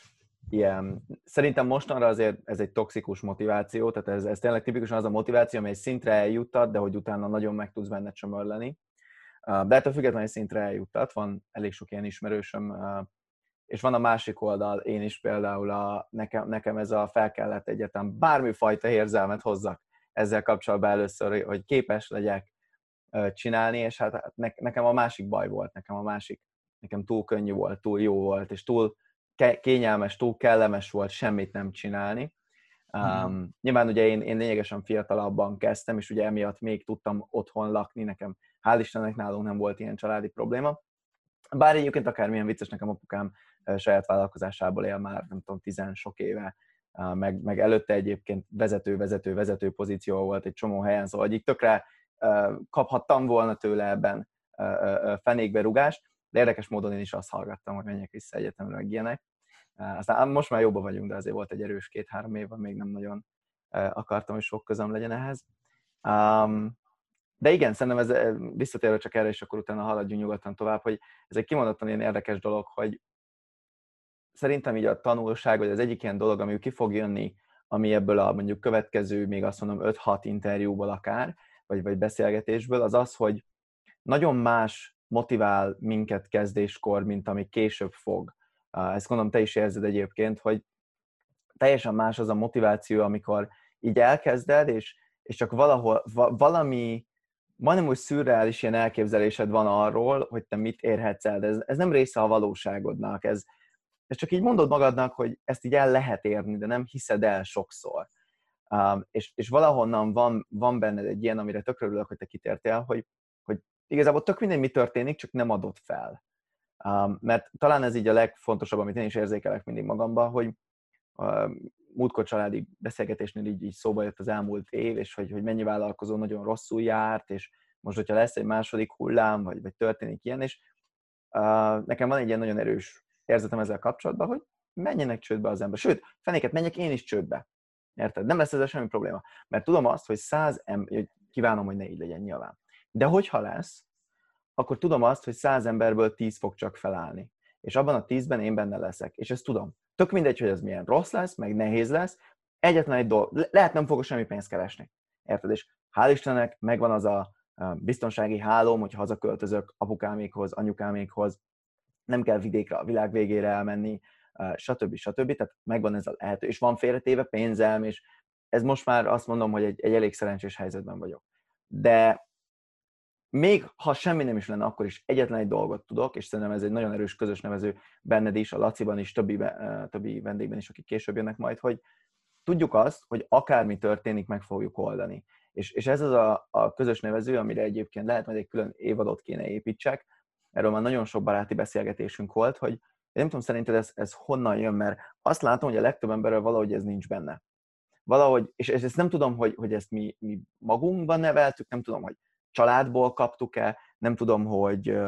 ilyen, szerintem mostanra azért ez egy toxikus motiváció, tehát ez, ez tényleg tipikusan az a motiváció, amely szintre eljuttat, de hogy utána nagyon meg tudsz benne csömörleni. De ettől függetlenül szintre eljuttat, van elég sok ilyen ismerősöm, és van a másik oldal, én is például a, nekem, nekem ez a fel kellett egyetem bármifajta érzelmet hozzak ezzel kapcsolatban először, hogy képes legyek csinálni, és hát nekem a másik baj volt, nekem a másik, nekem túl könnyű volt, túl jó volt, és túl kényelmes, túl kellemes volt semmit nem csinálni. Um, nyilván ugye én, én lényegesen fiatalabban kezdtem, és ugye emiatt még tudtam otthon lakni, nekem hál' Istennek nálunk nem volt ilyen családi probléma. Bár egyébként akármilyen vicces, nekem apukám saját vállalkozásából él már, nem tudom, tizen sok éve, meg, meg előtte egyébként vezető, vezető, vezető pozíció volt egy csomó helyen, szóval egyik tökre kaphattam volna tőle ebben fenékbe rugást, de érdekes módon én is azt hallgattam, hogy menjek vissza egyetemre, meg ilyenek. Aztán most már jobban vagyunk, de azért volt egy erős két-három év, még nem nagyon akartam, hogy sok közöm legyen ehhez. De igen, szerintem ez visszatérve csak erre, és akkor utána haladjunk nyugodtan tovább, hogy ez egy kimondottan ilyen érdekes dolog, hogy szerintem így a tanulság, vagy az egyik ilyen dolog, ami ki fog jönni, ami ebből a mondjuk következő, még azt mondom 5-6 interjúból akár, vagy, vagy beszélgetésből, az az, hogy nagyon más motivál minket kezdéskor, mint ami később fog. Ezt gondolom te is érzed egyébként, hogy teljesen más az a motiváció, amikor így elkezded, és, és csak valahol, va, valami, majdnem úgy szürreális ilyen elképzelésed van arról, hogy te mit érhetsz el, de ez, ez nem része a valóságodnak, ez, ez csak így mondod magadnak, hogy ezt így el lehet érni, de nem hiszed el sokszor. Um, és, és valahonnan van, van benned egy ilyen, amire örülök, hogy te kitértél, hogy, hogy igazából tök mindegy, mi történik, csak nem adod fel. Mert talán ez így a legfontosabb, amit én is érzékelek mindig magamban, hogy uh, múltkor családi beszélgetésnél így, így szóba jött az elmúlt év, és hogy, hogy mennyi vállalkozó nagyon rosszul járt, és most, hogyha lesz egy második hullám, vagy, vagy történik ilyen, és uh, nekem van egy ilyen nagyon erős érzetem ezzel kapcsolatban, hogy menjenek csődbe az ember. Sőt, fenéket menjek én is csődbe. Érted? Nem lesz ezzel semmi probléma. Mert tudom azt, hogy száz ember, kívánom, hogy ne így legyen nyilván. De hogyha lesz, akkor tudom azt, hogy száz emberből tíz fog csak felállni. És abban a tízben én benne leszek. És ezt tudom. Tök mindegy, hogy ez milyen rossz lesz, meg nehéz lesz. Egyetlen egy dolog, lehet nem fogok semmi pénzt keresni. Érted? És hál' Istennek megvan az a biztonsági hálóm, hogy hazaköltözök apukámékhoz, anyukámékhoz, nem kell vidékre a világ végére elmenni, stb. stb. Tehát megvan ez a lehető, és van félretéve pénzem, és ez most már azt mondom, hogy egy, egy elég szerencsés helyzetben vagyok. De még ha semmi nem is lenne, akkor is egyetlen egy dolgot tudok, és szerintem ez egy nagyon erős közös nevező benned is, a Laciban is, többi, többi vendégben is, akik később jönnek majd, hogy tudjuk azt, hogy akármi történik, meg fogjuk oldani. És, és ez az a, a közös nevező, amire egyébként lehet, hogy egy külön évadot kéne építsek. Erről már nagyon sok baráti beszélgetésünk volt, hogy én nem tudom, szerinted ez, ez honnan jön, mert azt látom, hogy a legtöbb emberrel valahogy ez nincs benne. Valahogy, és ezt nem tudom, hogy, hogy ezt mi, mi magunkban neveltük, nem tudom, hogy családból kaptuk-e, nem tudom, hogy,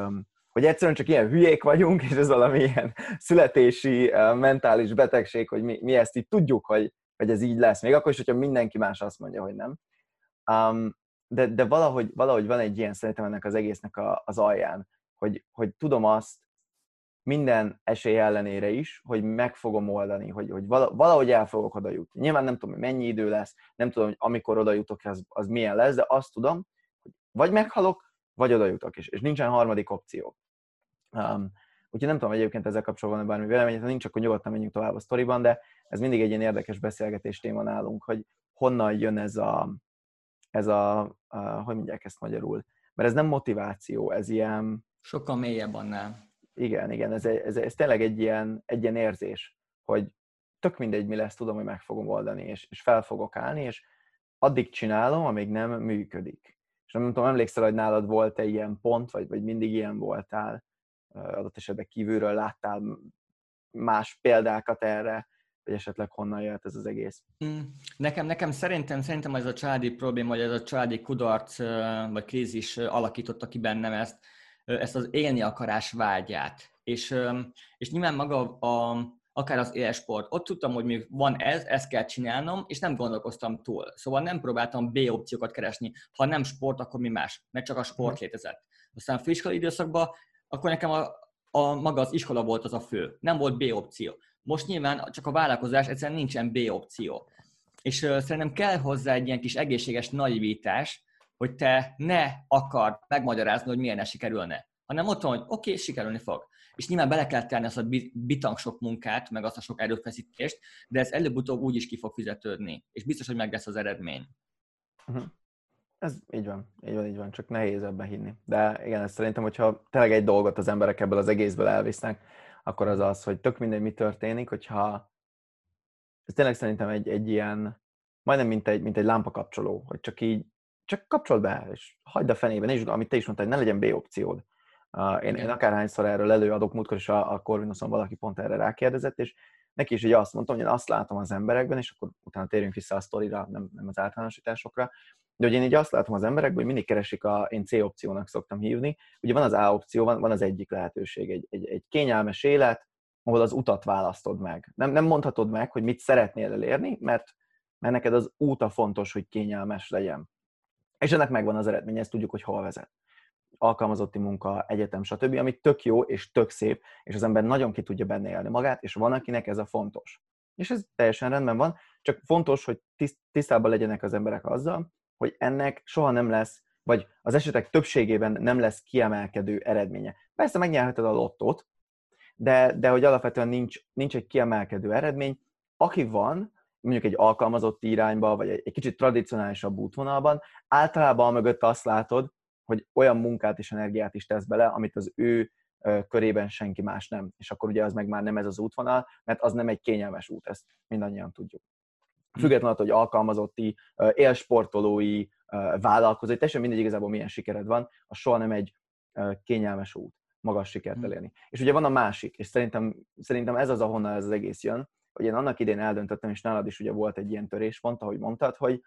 hogy egyszerűen csak ilyen hülyék vagyunk, és ez valami ilyen születési, mentális betegség, hogy mi, mi ezt így tudjuk, hogy, hogy ez így lesz. Még akkor is, hogyha mindenki más azt mondja, hogy nem. Um, de, de valahogy, valahogy van egy ilyen szerintem ennek az egésznek a, az alján, hogy, hogy tudom azt minden esély ellenére is, hogy meg fogom oldani, hogy, hogy valahogy el fogok oda jutni. Nyilván nem tudom, hogy mennyi idő lesz, nem tudom, hogy amikor oda jutok, az, az milyen lesz, de azt tudom, vagy meghalok, vagy oda jutok, és, és nincsen harmadik opció. Um, úgyhogy nem tudom egyébként ezzel kapcsolatban bármi vélemény, ha nincs, akkor nyugodtan menjünk tovább a sztoriban, de ez mindig egy ilyen érdekes beszélgetés téma nálunk, hogy honnan jön ez a, ez a, a hogy mondják ezt magyarul, mert ez nem motiváció, ez ilyen... Sokkal mélyebb annál. Igen, igen, ez, ez, ez tényleg egy ilyen, egy ilyen érzés, hogy tök mindegy, mi lesz, tudom, hogy meg fogom oldani, és, és fel fogok állni, és addig csinálom, amíg nem működik. És nem tudom, emlékszel, hogy nálad volt-e ilyen pont, vagy, vagy mindig ilyen voltál, adott esetben kívülről láttál más példákat erre, vagy esetleg honnan jött ez az egész? Mm, nekem, nekem szerintem, szerintem ez a családi probléma, vagy ez a családi kudarc, vagy krízis alakította ki bennem ezt, ezt az élni akarás vágyát. És, és nyilván maga a, akár az élsport, ott tudtam, hogy még van ez, ezt kell csinálnom, és nem gondolkoztam túl. Szóval nem próbáltam B opciókat keresni. Ha nem sport, akkor mi más? Mert csak a sport mhm. létezett. Aztán a főiskolai időszakban, akkor nekem a, a, maga az iskola volt az a fő. Nem volt B opció. Most nyilván csak a vállalkozás, egyszerűen nincsen B opció. És uh, szerintem kell hozzá egy ilyen kis egészséges naivítás, hogy te ne akard megmagyarázni, hogy milyen sikerülne, hanem ott van, hogy oké, okay, sikerülni fog. És nyilván bele kell tenni azt a bitang sok munkát, meg azt a sok erőfeszítést, de ez előbb-utóbb úgy is ki fog fizetődni, és biztos, hogy meg lesz az eredmény. Uh-huh. Ez így van, így van, így van, csak nehéz ebben hinni. De igen, ezt szerintem, hogyha tényleg egy dolgot az emberek ebből az egészből elvisznek, akkor az az, hogy tök mindegy, mi történik, hogyha ez tényleg szerintem egy, egy ilyen, majdnem mint egy, mint egy lámpa kapcsoló, hogy csak így, csak kapcsold be, és hagyd a fenébe, és amit te is mondtad, hogy ne legyen B opciód. Uh, én, én akárhányszor erről előadok, múltkor is a, a Corvinuson valaki pont erre rákérdezett, és neki is így azt mondtam, hogy én azt látom az emberekben, és akkor utána térjünk vissza a sztorira, nem, nem az általánosításokra, de hogy én így azt látom az emberekben, hogy mindig keresik a, én C opciónak szoktam hívni, ugye van az A opció, van, van az egyik lehetőség, egy, egy, egy kényelmes élet, ahol az utat választod meg. Nem, nem mondhatod meg, hogy mit szeretnél elérni, mert, mert neked az út a fontos, hogy kényelmes legyen. És ennek megvan az eredménye, ezt tudjuk, hogy hol vezet. Alkalmazotti munka, egyetem, stb., ami tök jó és tök szép, és az ember nagyon ki tudja benne élni magát, és van, akinek ez a fontos. És ez teljesen rendben van, csak fontos, hogy tisztában legyenek az emberek azzal, hogy ennek soha nem lesz, vagy az esetek többségében nem lesz kiemelkedő eredménye. Persze megnyerheted a lottót, de, de hogy alapvetően nincs, nincs egy kiemelkedő eredmény. Aki van, mondjuk egy alkalmazott irányba, vagy egy, egy kicsit tradicionálisabb útvonalban, általában mögött azt látod, hogy olyan munkát és energiát is tesz bele, amit az ő körében senki más nem. És akkor ugye az meg már nem ez az útvonal, mert az nem egy kényelmes út, ezt mindannyian tudjuk. Hm. Függetlenül attól, hogy alkalmazotti, élsportolói, vállalkozói, teljesen mindegy igazából milyen sikered van, az soha nem egy kényelmes út magas sikert hm. elérni. És ugye van a másik, és szerintem, szerintem ez az, ahonnan ez az egész jön, hogy én annak idén eldöntöttem, és nálad is ugye volt egy ilyen töréspont, ahogy mondtad, hogy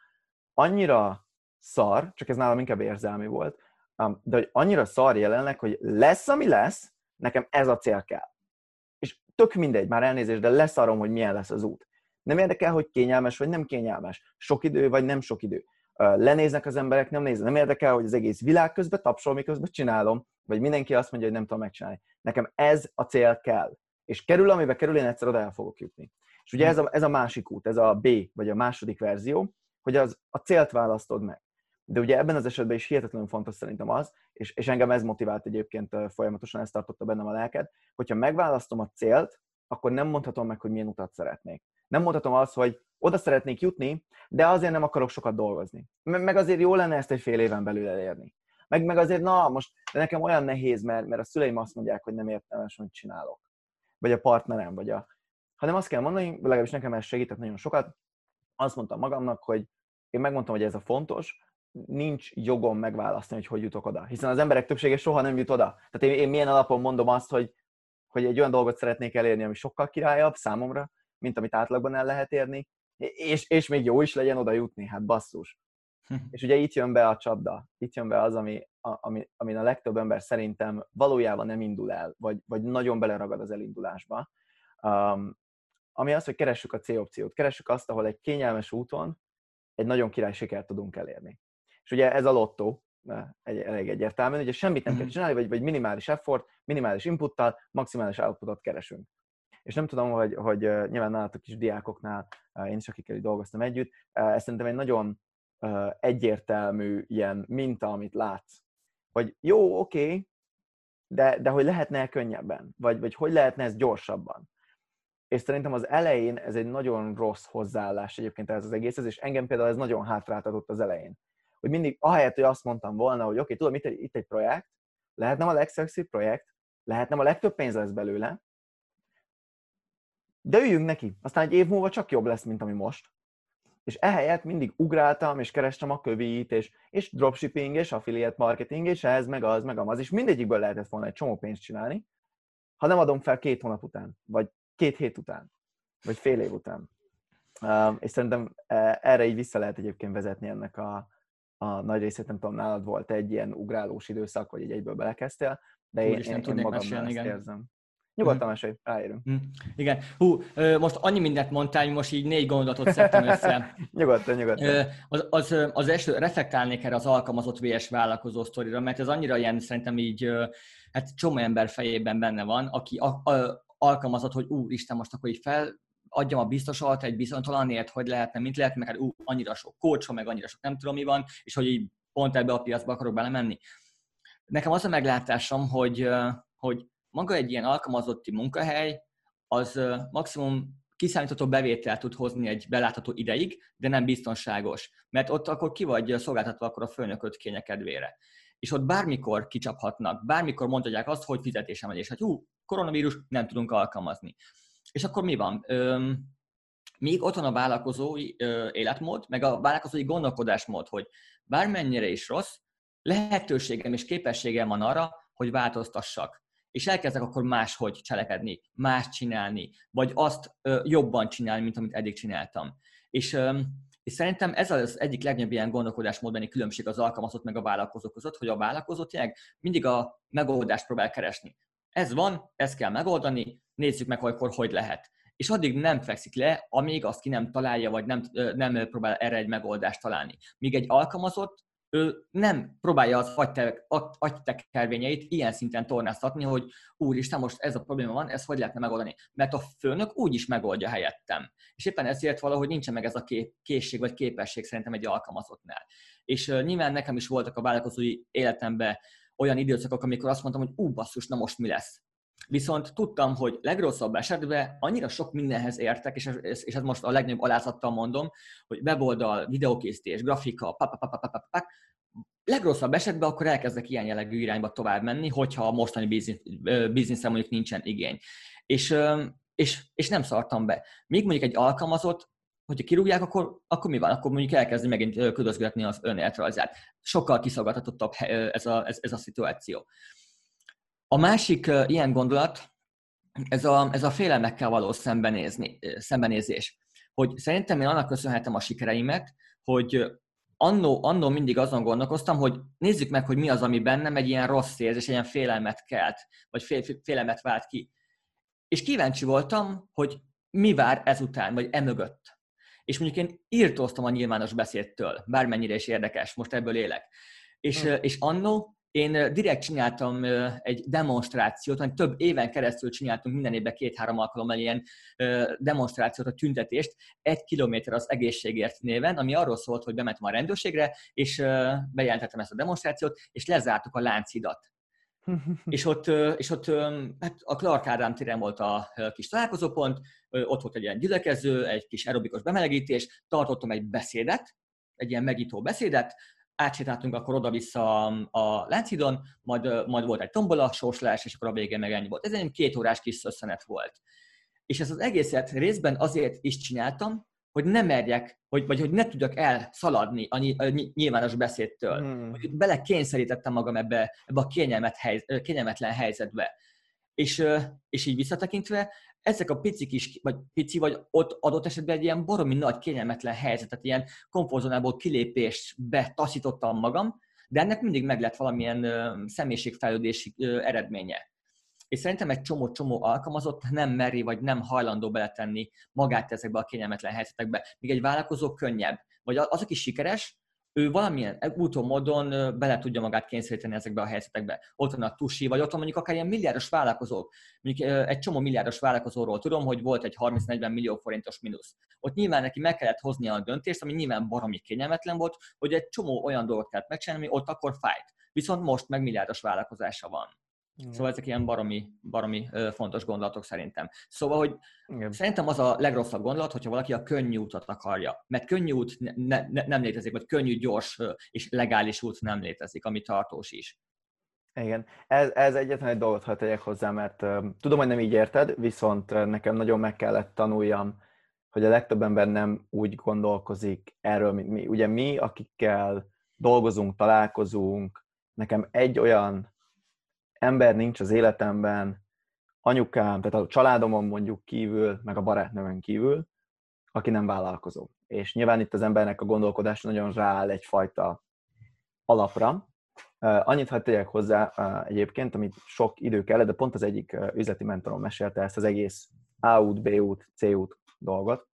annyira szar, csak ez nálam inkább érzelmi volt, de hogy annyira szar jelenleg, hogy lesz, ami lesz, nekem ez a cél kell. És tök mindegy, már elnézést, de leszarom, hogy milyen lesz az út. Nem érdekel, hogy kényelmes vagy nem kényelmes, sok idő vagy nem sok idő. Lenéznek az emberek, nem néznek. Nem érdekel, hogy az egész világ közben tapsol, miközben csinálom, vagy mindenki azt mondja, hogy nem tudom megcsinálni. Nekem ez a cél kell. És kerül, amiben kerül, én egyszer oda el fogok jutni. És ugye ez a, ez a másik út, ez a B, vagy a második verzió, hogy az, a célt választod meg. De ugye ebben az esetben is hihetetlenül fontos szerintem az, és, és engem ez motivált egyébként folyamatosan, ezt tartotta bennem a lelked, hogyha megválasztom a célt, akkor nem mondhatom meg, hogy milyen utat szeretnék. Nem mondhatom azt, hogy oda szeretnék jutni, de azért nem akarok sokat dolgozni. Meg azért jó lenne ezt egy fél éven belül elérni. Meg, meg azért, na, most de nekem olyan nehéz, mert, mert a szüleim azt mondják, hogy nem értelmes, hogy csinálok. Vagy a partnerem, vagy a... Hanem azt kell mondani, legalábbis nekem ez segített nagyon sokat, azt mondtam magamnak, hogy én megmondtam, hogy ez a fontos, nincs jogom megválasztani, hogy hogy jutok oda. Hiszen az emberek többsége soha nem jut oda. Tehát én, én milyen alapon mondom azt, hogy, hogy egy olyan dolgot szeretnék elérni, ami sokkal királyabb számomra, mint amit átlagban el lehet érni, és, és még jó is legyen oda jutni, hát basszus. és ugye itt jön be a csapda, itt jön be az, ami, ami, amin a legtöbb ember szerintem valójában nem indul el, vagy, vagy nagyon beleragad az elindulásba, um, ami az, hogy keressük a C opciót, keressük azt, ahol egy kényelmes úton egy nagyon király sikert tudunk elérni. És ugye ez a lottó, egy, elég egyértelmű, ugye semmit nem kell mhm. csinálni, vagy, vagy minimális effort, minimális inputtal, maximális outputot keresünk. És nem tudom, hogy, hogy nyilván nálatok is diákoknál, én is akikkel dolgoztam együtt, ez szerintem egy nagyon egyértelmű ilyen minta, amit látsz. Hogy jó, oké, okay, de, de hogy lehetne könnyebben? Vagy, vagy hogy lehetne ez gyorsabban? És szerintem az elején ez egy nagyon rossz hozzáállás egyébként ez az egészhez, és engem például ez nagyon hátráltatott az elején. Hogy mindig, ahelyett, hogy azt mondtam volna, hogy oké, okay, tudom, itt egy, itt egy projekt, lehet nem a legszexibb projekt, lehet nem a legtöbb pénz lesz belőle, de üljünk neki. Aztán egy év múlva csak jobb lesz, mint ami most. És ehelyett mindig ugráltam, és kerestem a kövét, és, és dropshipping, és affiliate marketing, és ez, meg az, meg az, és mindegyikből lehetett volna egy csomó pénzt csinálni, ha nem adom fel két hónap után, vagy két hét után, vagy fél év után. És szerintem e, erre így vissza lehet egyébként vezetni ennek a, a nagy részét, nem tudom, nálad volt egy ilyen ugrálós időszak, vagy egy egyből belekezdtél, de én, én, én magamnál ezt érzem. Nyugodtan mhm. mesélj, ráérünk. Mm. Igen. Hú, most annyi mindent mondtál, hogy most így négy gondolatot szedtem össze. (laughs) nyugodtan, nyugodtan. Az, az, az első, reflektálnék erre az alkalmazott VS vállalkozó sztorira, mert ez annyira ilyen szerintem így, hát csomó ember fejében benne van, aki a, a, alkalmazott, hogy úristen, most akkor így fel, adjam a biztosat egy bizonytalanért, hogy lehetne, mint lehet, mert hát ú, annyira sok kócsa, meg annyira sok nem tudom mi van, és hogy így pont ebbe a piacba akarok belemenni. Nekem az a meglátásom, hogy, hogy maga egy ilyen alkalmazotti munkahely, az maximum kiszámítható bevételt tud hozni egy belátható ideig, de nem biztonságos. Mert ott akkor ki vagy szolgáltatva akkor a főnököt kényekedvére. És ott bármikor kicsaphatnak, bármikor mondhatják azt, hogy fizetésemelés. Hát hú, koronavírus nem tudunk alkalmazni. És akkor mi van? Öm, még ott van a vállalkozói ö, életmód, meg a vállalkozói gondolkodásmód, hogy bármennyire is rossz, lehetőségem és képességem van arra, hogy változtassak és elkezdek akkor máshogy cselekedni, más csinálni, vagy azt ö, jobban csinálni, mint amit eddig csináltam. És, ö, és szerintem ez az egyik legnagyobb ilyen gondolkodásmódbeni különbség az alkalmazott meg a vállalkozó között, hogy a vállalkozó tényleg mindig a megoldást próbál keresni. Ez van, ezt kell megoldani, nézzük meg, hogy akkor hogy lehet. És addig nem fekszik le, amíg azt ki nem találja, vagy nem, nem próbál erre egy megoldást találni. Míg egy alkalmazott ő nem próbálja az agytekervényeit ilyen szinten tornáztatni, hogy úristen, most ez a probléma van, ezt hogy lehetne megoldani? Mert a főnök úgy is megoldja helyettem. És éppen ezért valahogy nincsen meg ez a készség vagy képesség szerintem egy alkalmazottnál. És uh, nyilván nekem is voltak a vállalkozói életemben olyan időszakok, amikor azt mondtam, hogy ú, basszus, na most mi lesz? Viszont tudtam, hogy legrosszabb esetben annyira sok mindenhez értek, és ez, és ez most a legnagyobb alázattal mondom, hogy weboldal, videókészítés, grafika, papapapapapap, legrosszabb esetben akkor elkezdek ilyen jellegű irányba tovább menni, hogyha a mostani bizniszre mondjuk nincsen igény. És, és, és nem szartam be. Míg mondjuk egy alkalmazott, hogyha kirúgják, akkor, akkor mi van? Akkor mondjuk elkezdi megint ködözgetni az önéletrajzát. Sokkal kiszolgáltatottabb ez a, ez, ez a szituáció. A másik ilyen gondolat, ez a, ez a félelmekkel való szembenézni, szembenézés. Hogy szerintem én annak köszönhetem a sikereimet, hogy annó, annó mindig azon gondolkoztam, hogy nézzük meg, hogy mi az, ami bennem egy ilyen rossz érzés, egy ilyen félelmet kelt, vagy fél, félelmet vált ki. És kíváncsi voltam, hogy mi vár ezután, vagy emögött. És mondjuk én írtóztam a nyilvános beszédtől, bármennyire is érdekes, most ebből élek. És, hmm. és annó én direkt csináltam egy demonstrációt, vagy több éven keresztül csináltunk minden évben két-három alkalommal ilyen demonstrációt, a tüntetést, egy kilométer az egészségért néven, ami arról szólt, hogy bementem a rendőrségre, és bejelentettem ezt a demonstrációt, és lezártuk a láncidat. (laughs) és ott, és ott hát a Clark Ádám téren volt a kis találkozópont, ott volt egy ilyen gyülekező, egy kis aerobikus bemelegítés, tartottam egy beszédet, egy ilyen megító beszédet, átsétáltunk akkor oda-vissza a Láncidon, majd, majd volt egy tombola, sorsolás, és akkor a végén meg ennyi volt. Ez egy két órás kis szösszenet volt. És ez az egészet részben azért is csináltam, hogy ne merjek, hogy, vagy hogy ne tudjak elszaladni a, a nyilvános beszédtől. Hmm. Hogy bele kényszerítettem magam ebbe, ebbe a kényelmet hely, kényelmetlen helyzetbe. És, és így visszatekintve, ezek a pici kis, vagy pici, vagy ott adott esetben egy ilyen baromi nagy kényelmetlen helyzetet, ilyen komfortzónából kilépésbe taszítottam magam, de ennek mindig meg lett valamilyen személyiségfejlődési eredménye és szerintem egy csomó-csomó alkalmazott nem meri, vagy nem hajlandó beletenni magát ezekbe a kényelmetlen helyzetekbe. Míg egy vállalkozó könnyebb, vagy az, aki sikeres, ő valamilyen úton, módon bele tudja magát kényszeríteni ezekbe a helyzetekbe. Ott van a tusi, vagy ott van mondjuk akár ilyen milliárdos vállalkozók. Mondjuk egy csomó milliárdos vállalkozóról tudom, hogy volt egy 30-40 millió forintos mínusz. Ott nyilván neki meg kellett hoznia a döntést, ami nyilván baromi kényelmetlen volt, hogy egy csomó olyan dolgot kellett megcsinálni, ami ott akkor fájt. Viszont most meg milliárdos vállalkozása van. Szóval ezek ilyen baromi, baromi fontos gondolatok szerintem. Szóval, hogy Igen. szerintem az a legrosszabb gondolat, hogyha valaki a könnyű utat akarja. Mert könnyű út ne, ne, nem létezik, vagy könnyű, gyors és legális út nem létezik, ami tartós is. Igen, ez, ez egyetlen egy dolgot hadd tegyek hozzá, mert uh, tudom, hogy nem így érted, viszont uh, nekem nagyon meg kellett tanuljam, hogy a legtöbb ember nem úgy gondolkozik erről, mint mi. Ugye mi, akikkel dolgozunk, találkozunk, nekem egy olyan ember nincs az életemben, anyukám, tehát a családomon mondjuk kívül, meg a barátnőmön kívül, aki nem vállalkozó. És nyilván itt az embernek a gondolkodás nagyon rááll egyfajta alapra. Annyit hadd tegyek hozzá egyébként, amit sok idő kellett, de pont az egyik üzleti mentorom mesélte ezt az egész A út, B út, C út dolgot.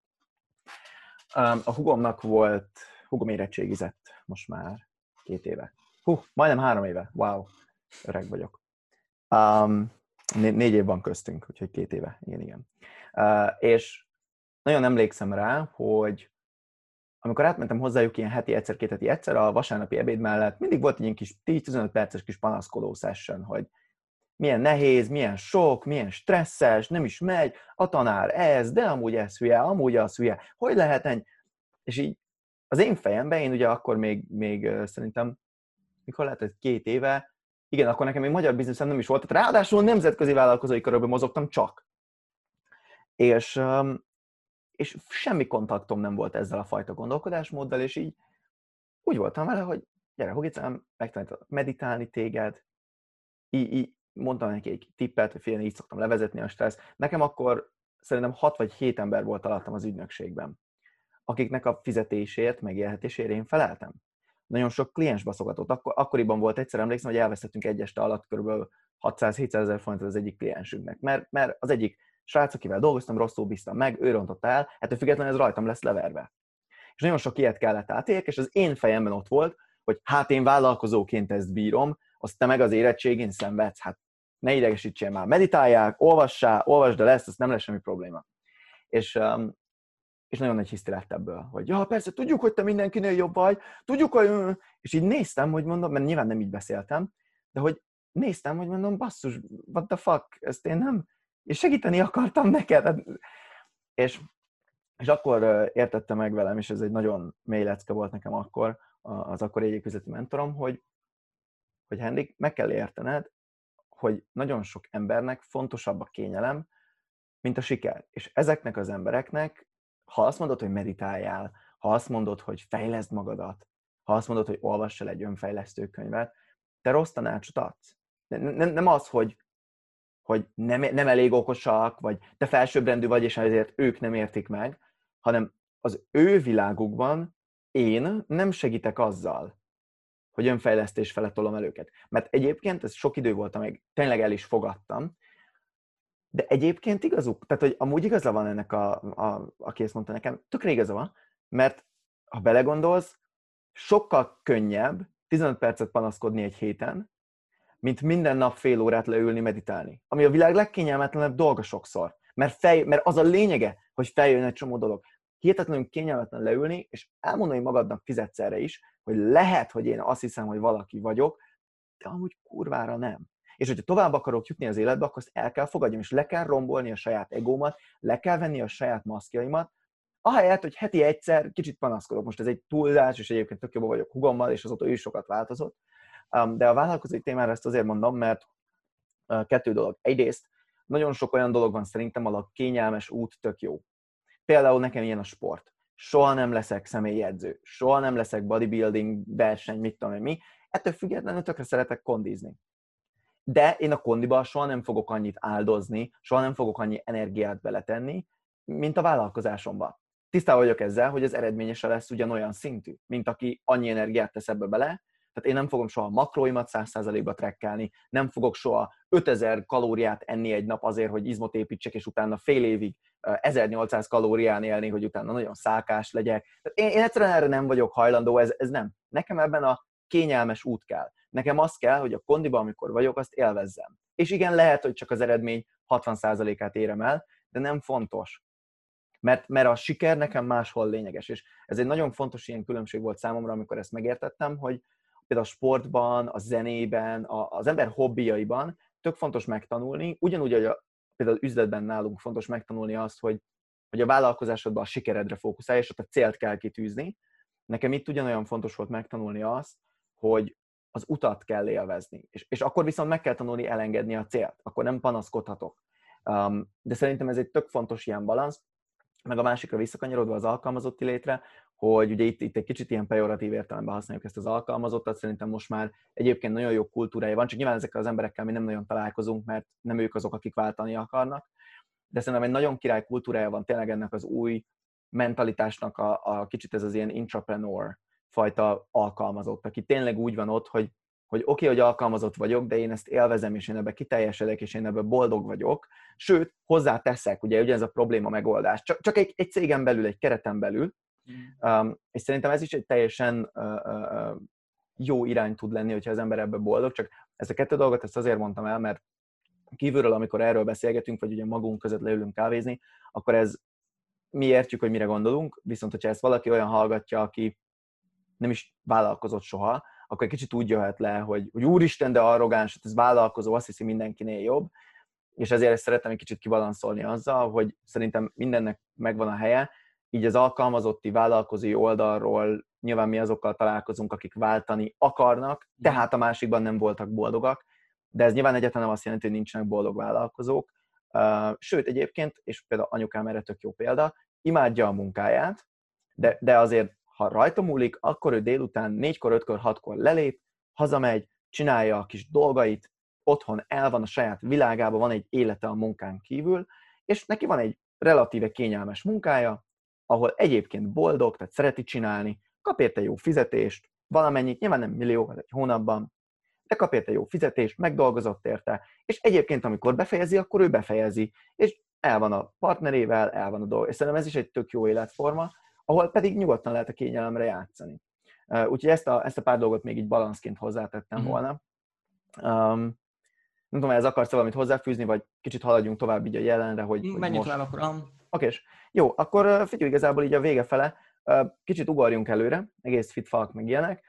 A hugomnak volt, hugom érettségizett most már két éve. Hú, majdnem három éve. Wow, öreg vagyok. Um, négy év van köztünk, úgyhogy két éve, igen, igen. Uh, és nagyon emlékszem rá, hogy amikor átmentem hozzájuk ilyen heti egyszer, két heti egyszer, a vasárnapi ebéd mellett mindig volt egy ilyen kis 10-15 perces kis panaszkodó session, hogy milyen nehéz, milyen sok, milyen stresszes, nem is megy, a tanár ez, de amúgy ez hülye, amúgy az hülye, hogy lehet ennyi? És így az én fejemben, én ugye akkor még, még szerintem, mikor lehetett két éve, igen, akkor nekem még magyar bizniszem nem is volt, tehát ráadásul nemzetközi vállalkozói körökben mozogtam csak. És, és semmi kontaktom nem volt ezzel a fajta gondolkodásmóddal, és így úgy voltam vele, hogy gyere, Hugicám, megtanítok meditálni téged, így, így mondtam neki egy tippet, hogy fél így szoktam levezetni a stressz. Nekem akkor szerintem 6 vagy 7 ember volt alattam az ügynökségben, akiknek a fizetésért, megélhetésért én feleltem nagyon sok kliens baszogatott. Akkor, akkoriban volt egyszer, emlékszem, hogy elvesztettünk egy este alatt kb. 600-700 ezer forintot az egyik kliensünknek, mert, mert az egyik srác, akivel dolgoztam, rosszul bíztam meg, ő rontotta el, hát függetlenül ez rajtam lesz leverve. És nagyon sok ilyet kellett átéljek, és az én fejemben ott volt, hogy hát én vállalkozóként ezt bírom, azt te meg az érettségén szenvedsz, hát ne idegesítsél már, meditáljál, olvassál, olvasd el ezt, az nem lesz semmi probléma. És és nagyon nagy hiszti lett ebből, hogy ja, persze, tudjuk, hogy te mindenkinél jobb vagy, tudjuk, hogy... És így néztem, hogy mondom, mert nyilván nem így beszéltem, de hogy néztem, hogy mondom, basszus, what the fuck, ezt én nem... És segíteni akartam neked. Hát, és, és akkor értette meg velem, és ez egy nagyon mély lecke volt nekem akkor, az akkor egyik üzleti mentorom, hogy, hogy Henrik, meg kell értened, hogy nagyon sok embernek fontosabb a kényelem, mint a siker. És ezeknek az embereknek ha azt mondod, hogy meditáljál, ha azt mondod, hogy fejleszd magadat, ha azt mondod, hogy olvass el egy önfejlesztő könyvet, te rossz tanácsot adsz. Nem, nem az, hogy, hogy nem, nem elég okosak, vagy te felsőbbrendű vagy, és ezért ők nem értik meg, hanem az ő világukban én nem segítek azzal, hogy önfejlesztés felett tolom el őket. Mert egyébként, ez sok idő volt, amíg tényleg el is fogadtam, de egyébként igazuk, tehát hogy amúgy igaza van ennek, a, a, aki ezt mondta nekem, tökre igaza van, mert ha belegondolsz, sokkal könnyebb 15 percet panaszkodni egy héten, mint minden nap fél órát leülni, meditálni. Ami a világ legkényelmetlenebb dolga sokszor. Mert, fej, mert az a lényege, hogy feljön egy csomó dolog. Hihetetlenül kényelmetlen leülni, és elmondani magadnak fizetszerre is, hogy lehet, hogy én azt hiszem, hogy valaki vagyok, de amúgy kurvára nem. És hogyha tovább akarok jutni az életbe, akkor azt el kell fogadjam, és le kell rombolni a saját egómat, le kell venni a saját maszkjaimat, ahelyett, hogy heti egyszer kicsit panaszkodok. Most ez egy túlzás, és egyébként tök jobban vagyok hugommal, és azóta ő is sokat változott. De a vállalkozói témára ezt azért mondom, mert kettő dolog. Egyrészt nagyon sok olyan dolog van szerintem, a kényelmes út tök jó. Például nekem ilyen a sport. soha nem leszek személyedző, soha nem leszek bodybuilding verseny, mit tudom én mi, ettől függetlenül tökre szeretek kondizni. De én a kondiba soha nem fogok annyit áldozni, soha nem fogok annyi energiát beletenni, mint a vállalkozásomba. Tisztában vagyok ezzel, hogy az eredményese lesz ugyanolyan szintű, mint aki annyi energiát tesz ebbe bele, tehát én nem fogom soha makróimat 100%-ba trekkelni, nem fogok soha 5000 kalóriát enni egy nap azért, hogy izmot építsek, és utána fél évig 1800 kalórián élni, hogy utána nagyon szálkás legyek. Tehát én, én egyszerűen erre nem vagyok hajlandó, ez, ez nem. Nekem ebben a kényelmes út kell. Nekem az kell, hogy a kondiban, amikor vagyok, azt élvezzem. És igen, lehet, hogy csak az eredmény 60%-át érem el, de nem fontos. Mert, mert a siker nekem máshol lényeges. És ez egy nagyon fontos ilyen különbség volt számomra, amikor ezt megértettem, hogy, például a sportban, a zenében, a, az ember hobbiaiban tök fontos megtanulni, ugyanúgy, hogy a, például üzletben nálunk fontos megtanulni azt, hogy, hogy a vállalkozásodban a sikeredre fókuszálj, és ott a célt kell kitűzni. Nekem itt ugyanolyan fontos volt megtanulni azt, hogy az utat kell élvezni. És, és akkor viszont meg kell tanulni elengedni a célt, akkor nem panaszkodhatok. Um, de szerintem ez egy tök fontos ilyen balansz, meg a másikra visszakanyarodva az alkalmazotti létre, hogy ugye itt, itt egy kicsit ilyen pejoratív értelemben használjuk ezt az alkalmazottat, szerintem most már egyébként nagyon jó kultúrája van, csak nyilván ezekkel az emberekkel mi nem nagyon találkozunk, mert nem ők azok, akik váltani akarnak, de szerintem egy nagyon király kultúrája van tényleg ennek az új mentalitásnak a, a kicsit ez az ilyen intrapreneur fajta alkalmazott, aki tényleg úgy van ott, hogy, hogy oké, okay, hogy alkalmazott vagyok, de én ezt élvezem, és én ebbe kiteljesedek, és én ebbe boldog vagyok. Sőt, hozzáteszek, ugye, ugye ez a probléma megoldás. Csak, csak egy, egy cégen belül, egy kereten belül, Um, és szerintem ez is egy teljesen uh, uh, jó irány tud lenni, hogyha az ember ebbe boldog, csak ezt a kettő dolgot ezt azért mondtam el, mert kívülről, amikor erről beszélgetünk, vagy ugye magunk között leülünk kávézni, akkor ez mi értjük, hogy mire gondolunk, viszont hogyha ezt valaki olyan hallgatja, aki nem is vállalkozott soha, akkor egy kicsit úgy jöhet le, hogy, hogy úristen, de arrogáns, hát ez vállalkozó, azt hiszi mindenkinél jobb, és ezért ezt szeretem egy kicsit kibalanszolni azzal, hogy szerintem mindennek megvan a helye, így az alkalmazotti vállalkozói oldalról nyilván mi azokkal találkozunk, akik váltani akarnak, tehát a másikban nem voltak boldogak, de ez nyilván egyáltalán nem azt jelenti, hogy nincsenek boldog vállalkozók. Sőt, egyébként, és például anyukám erre tök jó példa, imádja a munkáját, de, de azért, ha rajta múlik, akkor ő délután négykor, ötkor, hatkor lelép, hazamegy, csinálja a kis dolgait, otthon el van a saját világában, van egy élete a munkán kívül, és neki van egy relatíve kényelmes munkája, ahol egyébként boldog, tehát szereti csinálni, kap érte jó fizetést, valamennyit, nyilván nem millió, egy hónapban, de kap érte jó fizetést, megdolgozott érte, és egyébként, amikor befejezi, akkor ő befejezi, és el van a partnerével, el van a dolog. És szerintem ez is egy tök jó életforma, ahol pedig nyugodtan lehet a kényelemre játszani. Úgyhogy ezt a, ezt a pár dolgot még így balanszként hozzátettem mm. volna. Um, nem tudom, ez akarsz valamit hozzáfűzni, vagy kicsit haladjunk tovább így a jelenre, hogy, hogy Menjünk most... tovább akkor. Oké, jó, akkor figyelj igazából így a vége fele, kicsit ugorjunk előre, egész fit falk meg ilyenek.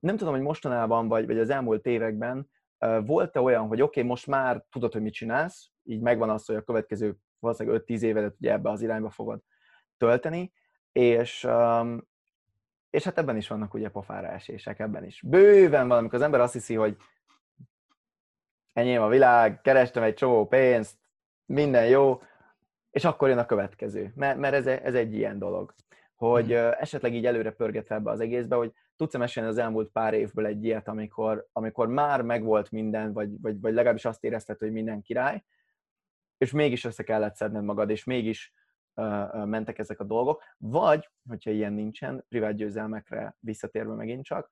Nem tudom, hogy mostanában vagy, vagy az elmúlt években volt-e olyan, hogy oké, okay, most már tudod, hogy mit csinálsz, így megvan az, hogy a következő valószínűleg 5-10 évedet ugye ebbe az irányba fogod tölteni, és, és hát ebben is vannak ugye pofára esések, ebben is. Bőven van, amikor az ember azt hiszi, hogy enyém a világ, kerestem egy csomó pénzt, minden jó, és akkor jön a következő, mert, mert ez, ez egy ilyen dolog, hogy mm. esetleg így előre pörgetve ebbe az egészbe, hogy tudsz-e mesélni az elmúlt pár évből egy ilyet, amikor, amikor már megvolt minden, vagy, vagy, vagy legalábbis azt érezted, hogy minden király, és mégis össze kellett szedned magad, és mégis mentek ezek a dolgok, vagy, hogyha ilyen nincsen, privát győzelmekre visszatérve megint csak,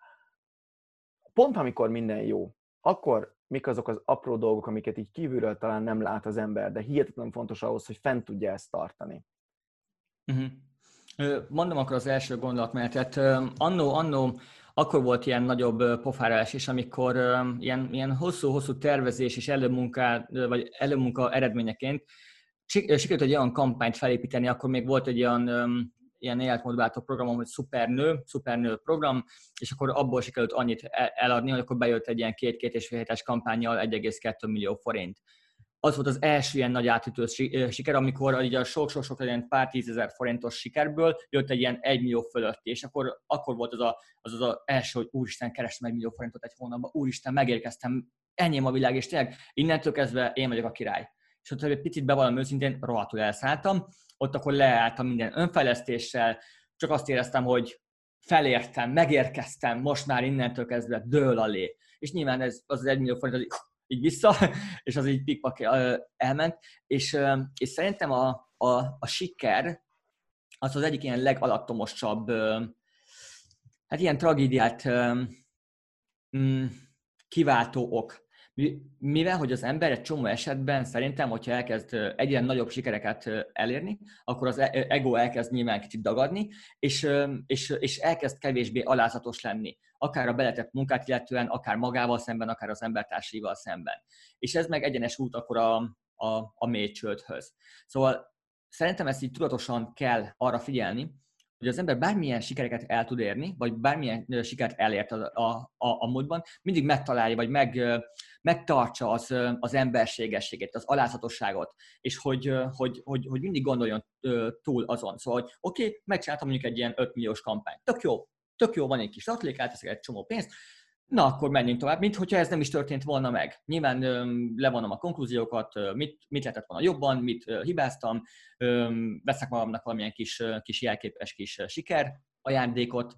pont amikor minden jó, akkor mik azok az apró dolgok, amiket így kívülről talán nem lát az ember, de hihetetlen fontos ahhoz, hogy fent tudja ezt tartani. Uh-huh. Mondom akkor az első gondolatmenetet. Annó, annó akkor volt ilyen nagyobb pofárás is, amikor ilyen, ilyen hosszú-hosszú tervezés és előmunka, vagy előmunka eredményeként sikerült egy olyan kampányt felépíteni, akkor még volt egy olyan ilyen életmódváltó programom, hogy Szupernő, Szupernő program, és akkor abból sikerült annyit e- eladni, hogy akkor bejött egy ilyen két-két és fél hétes kampányjal 1,2 millió forint. Az volt az első ilyen nagy átütő siker, amikor ugye a sok-sok-sok ilyen pár tízezer forintos sikerből jött egy ilyen egy millió fölötti, és akkor, akkor volt az, a, az az az első, hogy úristen, kerestem egy millió forintot egy hónapban, úristen, megérkeztem, ennyi a világ, és tényleg innentől kezdve én vagyok a király és ott egy picit bevallom őszintén, rohadtul elszálltam, ott akkor leálltam minden önfejlesztéssel, csak azt éreztem, hogy felértem, megérkeztem, most már innentől kezdve dől alé. És nyilván ez az, 1 millió forint az így vissza, (laughs) és az így pikpak elment. És, és szerintem a, a, a siker az az egyik ilyen legalattomosabb, hát ilyen tragédiát mm, kiváltó ok. Mivel, hogy az ember egy csomó esetben szerintem, hogyha elkezd egyre nagyobb sikereket elérni, akkor az e-, ego elkezd nyilván kicsit dagadni, és, és, és elkezd kevésbé alázatos lenni. Akár a beletett munkát illetően, akár magával szemben, akár az embertársaival szemben. És ez meg egyenes út akkor a, a, a mély csődhöz. Szóval szerintem ezt így tudatosan kell arra figyelni, hogy az ember bármilyen sikereket el tud érni, vagy bármilyen sikert elért a, a, a, a módban, mindig megtalálja, vagy meg, megtartsa az, az emberségességét, az alázatosságot, és hogy, hogy, hogy, hogy mindig gondoljon túl azon. Szóval, hogy oké, okay, megcsináltam mondjuk egy ilyen 5 milliós kampányt. Tök jó, tök jó, van egy kis tartalék, elteszek egy csomó pénzt, na akkor menjünk tovább, mint hogyha ez nem is történt volna meg. Nyilván öm, levonom a konklúziókat, mit, mit lehetett volna jobban, mit hibáztam, veszek magamnak valamilyen kis, kis jelképes kis siker ajándékot,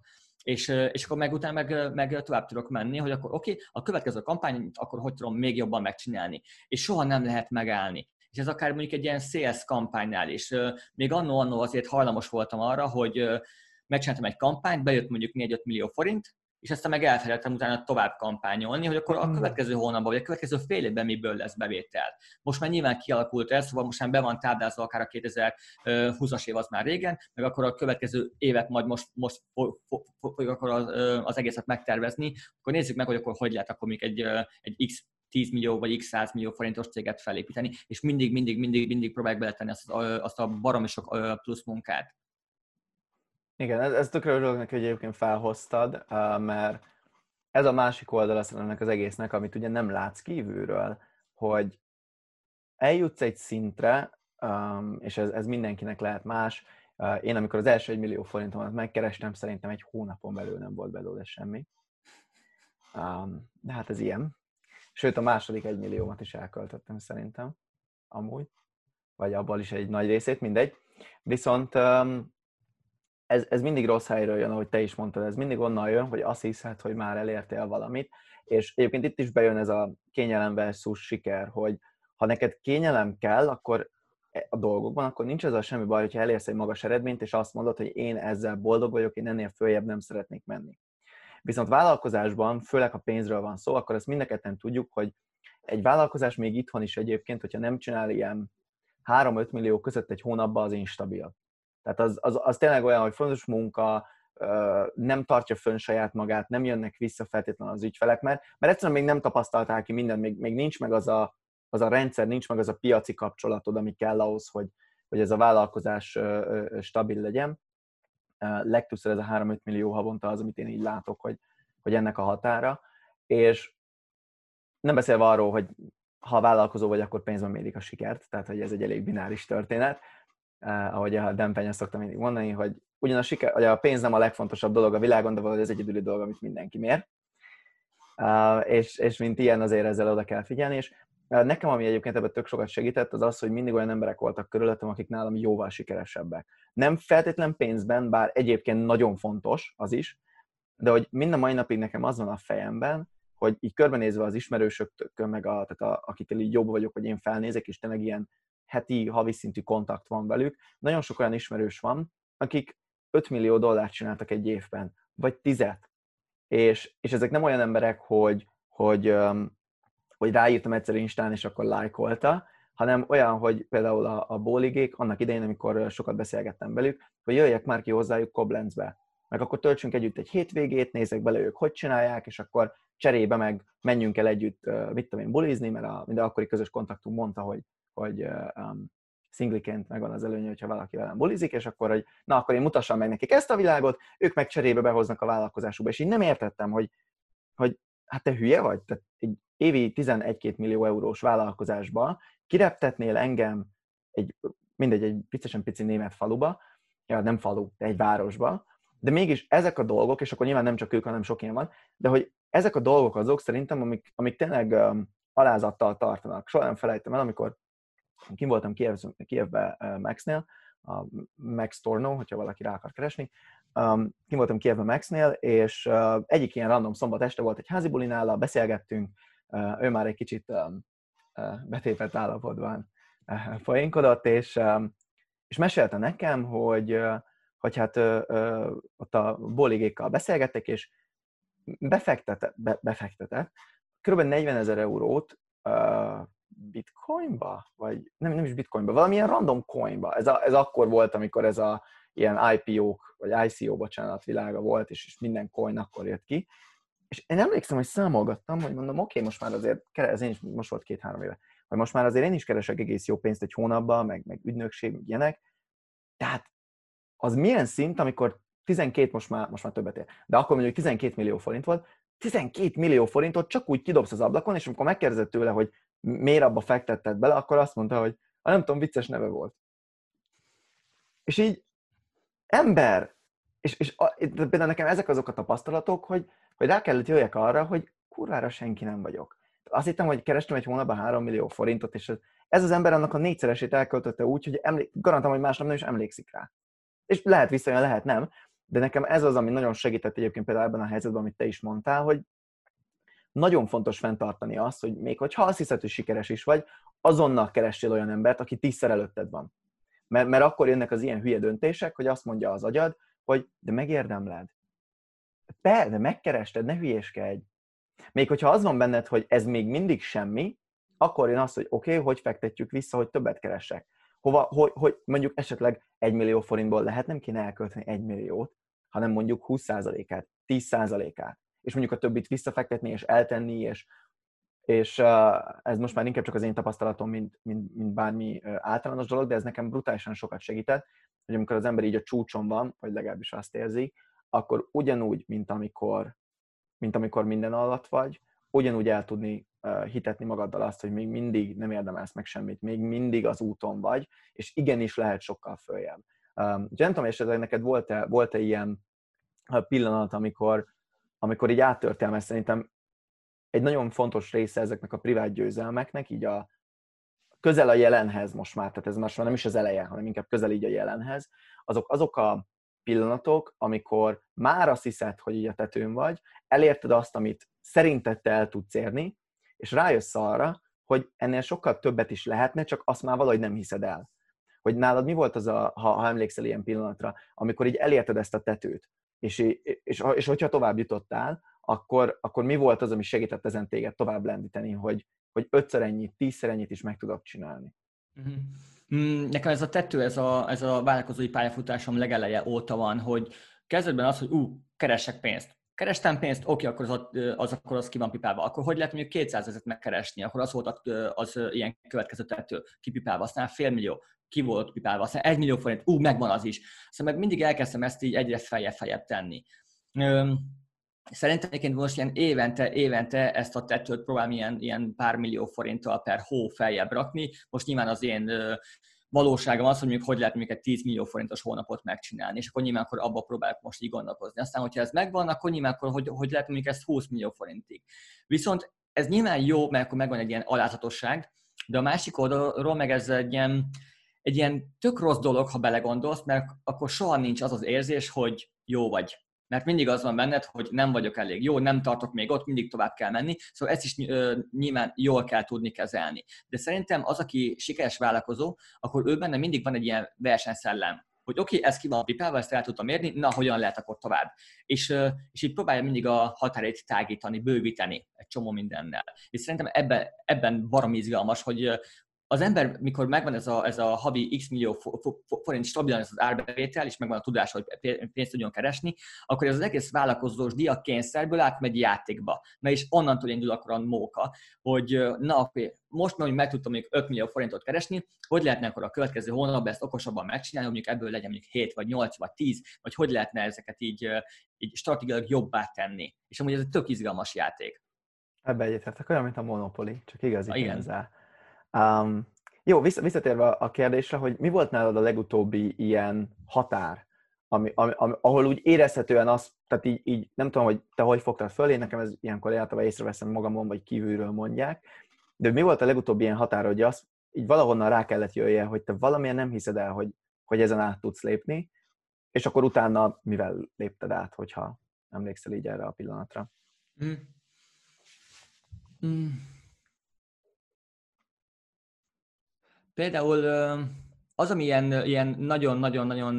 és, és akkor meg utána meg, meg tovább tudok menni, hogy akkor oké, a következő kampány, akkor hogy tudom még jobban megcsinálni. És soha nem lehet megállni. És ez akár mondjuk egy ilyen sales kampánynál is. Még annó-annó azért hajlamos voltam arra, hogy megcsináltam egy kampányt, bejött mondjuk 4-5 millió forint, és aztán meg elfelejtettem utána tovább kampányolni, hogy akkor a hmm. következő hónapban, vagy a következő fél évben miből lesz bevétel. Most már nyilván kialakult ez, szóval most már be van táblázva akár a 2020-as év az már régen, meg akkor a következő évet majd most, most fogjuk akkor az, az egészet megtervezni, akkor nézzük meg, hogy akkor hogy lehet akkor még egy, egy X 10 millió vagy x 100 millió forintos céget felépíteni, és mindig, mindig, mindig, mindig próbálják beletenni azt, azt a baromi sok plusz munkát. Igen, ez, ez tökre örülök neki, hogy egyébként felhoztad, mert ez a másik oldala ennek az egésznek, amit ugye nem látsz kívülről, hogy eljutsz egy szintre, és ez, ez mindenkinek lehet más. Én amikor az első egy millió forintomat megkerestem, szerintem egy hónapon belül nem volt belőle semmi. De hát ez ilyen. Sőt, a második egy milliómat is elköltöttem szerintem, amúgy. Vagy abból is egy nagy részét, mindegy. Viszont ez, ez mindig rossz helyről jön, ahogy te is mondtad, ez mindig onnan jön, hogy azt hiszed, hogy már elértél valamit, és egyébként itt is bejön ez a kényelem versus siker, hogy ha neked kényelem kell, akkor e, a dolgokban, akkor nincs ezzel semmi baj, hogyha elérsz egy magas eredményt, és azt mondod, hogy én ezzel boldog vagyok, én ennél följebb nem szeretnék menni. Viszont vállalkozásban, főleg ha pénzről van szó, akkor ezt mind tudjuk, hogy egy vállalkozás még itthon is egyébként, hogyha nem csinál ilyen 3-5 millió között egy hónapban, az instabil. Tehát az, az, az tényleg olyan, hogy fontos munka, nem tartja fönn saját magát, nem jönnek vissza feltétlenül az ügyfelek, mert, mert egyszerűen még nem tapasztalták ki mindent, még, még nincs meg az a, az a rendszer, nincs meg az a piaci kapcsolatod, ami kell ahhoz, hogy, hogy ez a vállalkozás stabil legyen. Legtöbbször ez a 3-5 millió havonta az, amit én így látok, hogy, hogy ennek a határa. És nem beszélve arról, hogy ha vállalkozó vagy, akkor pénzben mérik a sikert, tehát hogy ez egy elég bináris történet eh, ahogy a Dempenya szoktam mindig mondani, hogy ugyan a, siker, hogy a pénz nem a legfontosabb dolog a világon, de valahogy ez egyedüli dolog, amit mindenki mér. Uh, és, és mint ilyen azért ezzel oda kell figyelni, és uh, nekem, ami egyébként ebben tök sokat segített, az az, hogy mindig olyan emberek voltak körülöttem, akik nálam jóval sikeresebbek. Nem feltétlen pénzben, bár egyébként nagyon fontos az is, de hogy minden mai napig nekem az van a fejemben, hogy így körbenézve az ismerősökön, meg a, tehát a, akikkel így jobb vagyok, hogy én felnézek, és tényleg ilyen heti, havi szintű kontakt van velük. Nagyon sok olyan ismerős van, akik 5 millió dollárt csináltak egy évben, vagy 10 és, és ezek nem olyan emberek, hogy, hogy, hogy ráírtam egyszer Instán, és akkor lájkolta, hanem olyan, hogy például a, a bóligék, annak idején, amikor sokat beszélgettem velük, hogy jöjjek már ki hozzájuk Koblenzbe, meg akkor töltsünk együtt egy hétvégét, nézek bele ők, hogy csinálják, és akkor cserébe meg menjünk el együtt, mit tudom én, bulizni, mert a minden akkori közös kontaktunk mondta, hogy hogy um, szingliként megvan az előnye, hogyha valaki velem bulizik, és akkor, hogy na, akkor én mutassam meg nekik ezt a világot, ők meg cserébe behoznak a vállalkozásukba. És így nem értettem, hogy, hogy hát te hülye vagy? Tehát egy évi 11-2 millió eurós vállalkozásba kireptetnél engem egy, mindegy, egy viccesen pici német faluba, ja, nem falu, de egy városba, de mégis ezek a dolgok, és akkor nyilván nem csak ők, hanem sok ilyen van, de hogy ezek a dolgok azok szerintem, amik, amik tényleg um, alázattal tartanak. Soha nem felejtem el, amikor kim voltam Kiev, Kievbe Maxnél, a Max Torno, hogyha valaki rá akar keresni. Um, kim voltam Kievben Maxnél, és uh, egyik ilyen random szombat este volt egy házi buli nála, beszélgettünk, uh, ő már egy kicsit um, uh, betépett állapotban uh, poénkodott, és, um, és mesélte nekem, hogy, uh, hogy hát uh, ott a boligékkal beszélgettek, és befektetett, be, befektetett kb. 40 ezer eurót uh, bitcoinba, vagy nem, nem is bitcoinba, valamilyen random coinba. Ez, a, ez akkor volt, amikor ez a ilyen IPO-k, vagy ICO, bocsánat, világa volt, és, és minden coin akkor jött ki. És én emlékszem, hogy számolgattam, hogy mondom, oké, okay, most már azért, ez én is, most volt két-három éve, hogy most már azért én is keresek egész jó pénzt egy hónapban, meg, meg ügynökség, meg ilyenek. Tehát az milyen szint, amikor 12, most már, most már többet ér, de akkor mondjuk 12 millió forint volt, 12 millió forintot csak úgy kidobsz az ablakon, és amikor megkérdezett tőle, hogy miért abba fektetted bele, akkor azt mondta, hogy a nem tudom, vicces neve volt. És így ember, és, és a, például nekem ezek azok a tapasztalatok, hogy, hogy rá kellett jöjjek arra, hogy kurvára senki nem vagyok. Azt hittem, hogy kerestem egy hónapban 3 millió forintot, és ez, ez az ember annak a négyszeresét elköltötte úgy, hogy emlék, garantálom, hogy másnap nem is emlékszik rá. És lehet visszajön, lehet nem, de nekem ez az, ami nagyon segített egyébként például ebben a helyzetben, amit te is mondtál, hogy nagyon fontos fenntartani azt, hogy még hogyha azt hiszed, hogy sikeres is vagy, azonnal keressél olyan embert, aki tízszer előtted van. Mert, mert akkor jönnek az ilyen hülye döntések, hogy azt mondja az agyad, hogy de megérdemled. Be, de megkerested, ne hülyéskedj. Még hogyha az van benned, hogy ez még mindig semmi, akkor én azt, hogy oké, okay, hogy fektetjük vissza, hogy többet keresek. Hova, hogy, hogy mondjuk esetleg egy millió forintból lehet nem kéne elkölteni egy milliót, hanem mondjuk 20%-át, 10%-át, és mondjuk a többit visszafektetni és eltenni, és, és ez most már inkább csak az én tapasztalatom, mint, mint, mint bármi általános dolog, de ez nekem brutálisan sokat segített, hogy amikor az ember így a csúcson van, vagy legalábbis azt érzi, akkor ugyanúgy, mint amikor, mint amikor minden alatt vagy, ugyanúgy el tudni hitetni magaddal azt, hogy még mindig nem érdemelsz meg semmit, még mindig az úton vagy, és igenis lehet sokkal följebb. Ugye nem tudom, esetleg neked volt-e, volt-e ilyen pillanat, amikor, amikor így áttörtél, mert szerintem egy nagyon fontos része ezeknek a privát győzelmeknek, így a közel a jelenhez most már, tehát ez most már nem is az eleje, hanem inkább közel így a jelenhez, azok, azok a pillanatok, amikor már azt hiszed, hogy így a tetőn vagy, elérted azt, amit szerinted te el tudsz érni, és rájössz arra, hogy ennél sokkal többet is lehetne, csak azt már valahogy nem hiszed el. Hogy nálad mi volt az, a, ha, ha emlékszel ilyen pillanatra, amikor így elérted ezt a tetőt, és, és, és, hogyha tovább jutottál, akkor, akkor mi volt az, ami segített ezen téged tovább lendíteni, hogy, hogy ötször ennyit, tízszer ennyit is meg tudok csinálni? Uh-huh. Nekem ez a tető, ez a, ez a vállalkozói pályafutásom legeleje óta van, hogy kezdetben az, hogy ú, keresek pénzt. Kerestem pénzt, oké, akkor az, az, akkor az ki van pipálva. Akkor hogy lehet mondjuk 200 ezeret megkeresni? Akkor az volt az, az ilyen következő tető kipipálva. Aztán fél millió, ki volt pipálva. Aztán egy millió forint, ú, megvan az is. Aztán meg mindig elkezdtem ezt így egyre feljebb-feljebb tenni. Szerintem egyébként most ilyen évente, évente ezt a tetőt próbálom ilyen, ilyen pár millió forinttal per hó feljebb rakni. Most nyilván az én valóságom az, hogy mondjuk hogy lehet mondjuk egy 10 millió forintos hónapot megcsinálni, és akkor nyilván akkor abba próbálok most így gondolkozni. Aztán, hogyha ez megvan, akkor nyilván akkor hogy, hogy lehet mondjuk ezt 20 millió forintig. Viszont ez nyilván jó, mert akkor megvan egy ilyen alázatosság, de a másik oldalról meg ez egy ilyen, egy ilyen tök rossz dolog, ha belegondolsz, mert akkor soha nincs az az érzés, hogy jó vagy mert mindig az van benned, hogy nem vagyok elég jó, nem tartok még ott, mindig tovább kell menni, szóval ezt is nyilván jól kell tudni kezelni. De szerintem az, aki sikeres vállalkozó, akkor ő benne mindig van egy ilyen versenyszellem, hogy oké, okay, ez ki van pipálva, ezt el tudtam érni, na, hogyan lehet akkor tovább. És, és így próbálja mindig a határét tágítani, bővíteni egy csomó mindennel. És szerintem ebben, ebben barom izgalmas, hogy, az ember, mikor megvan ez a, ez a havi x millió forint stabilan ez az árbevétel, és megvan a tudás, hogy pénzt tudjon keresni, akkor ez az egész vállalkozós diakkényszerből átmegy játékba. Na és onnantól indul akkor a móka, hogy na, most hogy meg tudtam mondjuk 5 millió forintot keresni, hogy lehetne akkor a következő hónapban ezt okosabban megcsinálni, mondjuk ebből legyen mondjuk 7 vagy 8 vagy 10, vagy hogy lehetne ezeket így, így stratégiailag jobbá tenni. És amúgy ez egy tök izgalmas játék. Ebbe egyetértek, olyan, mint a Monopoly, csak igazi pénzzel. Um, jó, visszatérve a kérdésre, hogy mi volt nálad a legutóbbi ilyen határ, ami, ami, ami, ahol úgy érezhetően az, tehát így, így nem tudom, hogy te hogy fogtad föl, én nekem ez ilyenkor általában észreveszem magamon, vagy kívülről mondják, de mi volt a legutóbbi ilyen határ, hogy az így valahonnan rá kellett jöjje, hogy te valamilyen nem hiszed el, hogy, hogy ezen át tudsz lépni, és akkor utána mivel lépted át, hogyha emlékszel így erre a pillanatra? Mm. Mm. Például az, ami ilyen, ilyen nagyon-nagyon-nagyon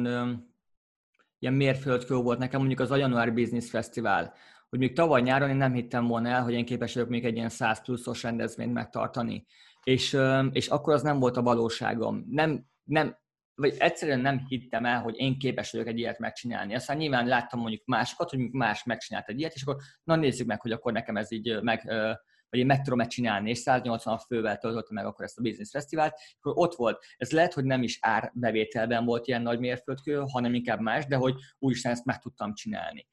ilyen mérföldkő volt nekem, mondjuk az a Január Business Fesztivál, hogy még tavaly nyáron én nem hittem volna el, hogy én képes vagyok még egy ilyen 100 pluszos rendezvényt megtartani. És, és akkor az nem volt a valóságom. Nem, nem, vagy egyszerűen nem hittem el, hogy én képes vagyok egy ilyet megcsinálni. Aztán nyilván láttam mondjuk másokat, hogy más megcsinált egy ilyet, és akkor na nézzük meg, hogy akkor nekem ez így meg, vagy én meg tudom-e csinálni, és 180 fővel töltöttem meg akkor ezt a Business Fesztivált, akkor ott volt. Ez lehet, hogy nem is árbevételben volt ilyen nagy mérföldkő, hanem inkább más, de hogy úristen ezt meg tudtam csinálni.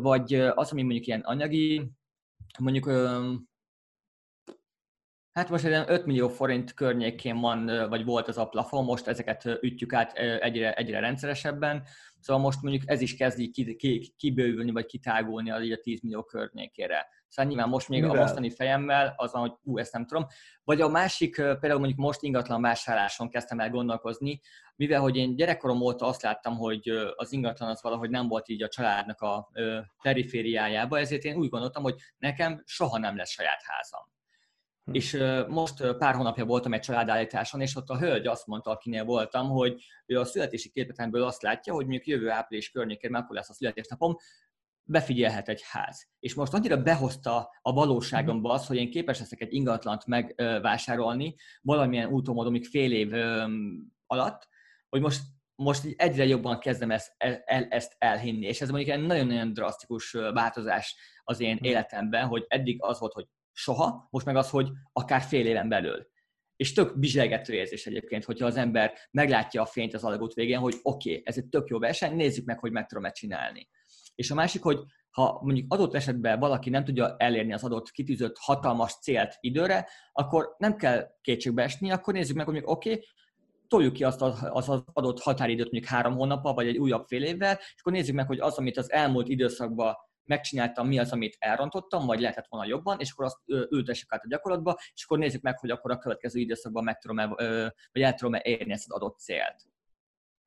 Vagy az, ami mondjuk ilyen anyagi, mondjuk Hát most egy 5 millió forint környékén van, vagy volt az a plafon, most ezeket ütjük át egyre, egyre rendszeresebben, szóval most mondjuk ez is kezdi kibővülni, vagy kitágulni így a 10 millió környékére. Szóval nyilván most még Mivel? a mostani fejemmel az, hogy ú, ezt nem tudom. Vagy a másik, például mondjuk most ingatlan vásárláson kezdtem el gondolkozni, mivel hogy én gyerekkorom óta azt láttam, hogy az ingatlan az valahogy nem volt így a családnak a perifériájába, ezért én úgy gondoltam, hogy nekem soha nem lesz saját házam. Hm. És most pár hónapja voltam egy családállításon, és ott a hölgy azt mondta, akinél voltam, hogy ő a születési képletemből azt látja, hogy mondjuk jövő április környékén, mert akkor lesz a születésnapom, befigyelhet egy ház. És most annyira behozta a valóságomba azt, hogy én képes leszek egy ingatlant megvásárolni valamilyen úton, módon, még fél év alatt, hogy most most egyre jobban kezdem ezt, el, ezt elhinni, és ez mondjuk egy nagyon-nagyon drasztikus változás az én hm. életemben, hogy eddig az volt, hogy soha, most meg az, hogy akár fél éven belül. És tök bizselgető érzés egyébként, hogyha az ember meglátja a fényt az alagút végén, hogy oké, okay, ez egy tök jó verseny, nézzük meg, hogy meg tudom-e csinálni. És a másik, hogy ha mondjuk adott esetben valaki nem tudja elérni az adott kitűzött hatalmas célt időre, akkor nem kell kétségbe esni, akkor nézzük meg, hogy oké, okay, toljuk ki azt az, az adott határidőt mondjuk három hónappal, vagy egy újabb fél évvel, és akkor nézzük meg, hogy az, amit az elmúlt időszakban megcsináltam, mi az, amit elrontottam, vagy lehetett volna jobban, és akkor azt ültessük át a gyakorlatba, és akkor nézzük meg, hogy akkor a következő időszakban meg tudom -e, vagy el tudom -e érni ezt az adott célt.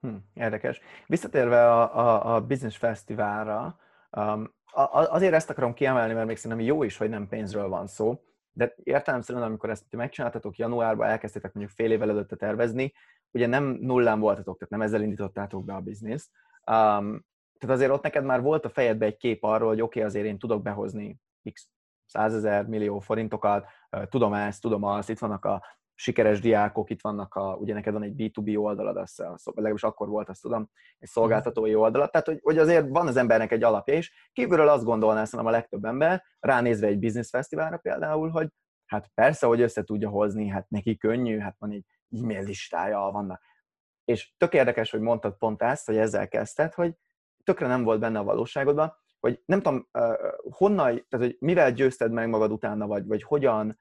Hm, érdekes. Visszatérve a, a, a Business Fesztiválra, um, azért ezt akarom kiemelni, mert még szerintem jó is, hogy nem pénzről van szó, de értelemszerűen, amikor ezt megcsináltatok januárban, elkezdtétek mondjuk fél évvel előtte tervezni, ugye nem nullán voltatok, tehát nem ezzel indítottátok be a bizniszt, um, tehát azért ott neked már volt a fejedben egy kép arról, hogy oké, okay, azért én tudok behozni x százezer millió forintokat, tudom ezt, tudom azt, itt vannak a sikeres diákok, itt vannak a, ugye neked van egy B2B oldalad, azt, legalábbis akkor volt, azt tudom, egy szolgáltatói oldalad, tehát hogy, hogy azért van az embernek egy alapja, és kívülről azt gondolná szerintem a legtöbb ember, ránézve egy business fesztiválra például, hogy hát persze, hogy össze tudja hozni, hát neki könnyű, hát van egy e-mail listája, vannak. És tök érdekes, hogy mondtad pont ezt, hogy ezzel kezdted, hogy tökre nem volt benne a valóságodban, hogy nem tudom, honnan, tehát hogy mivel győzted meg magad utána, vagy, vagy hogyan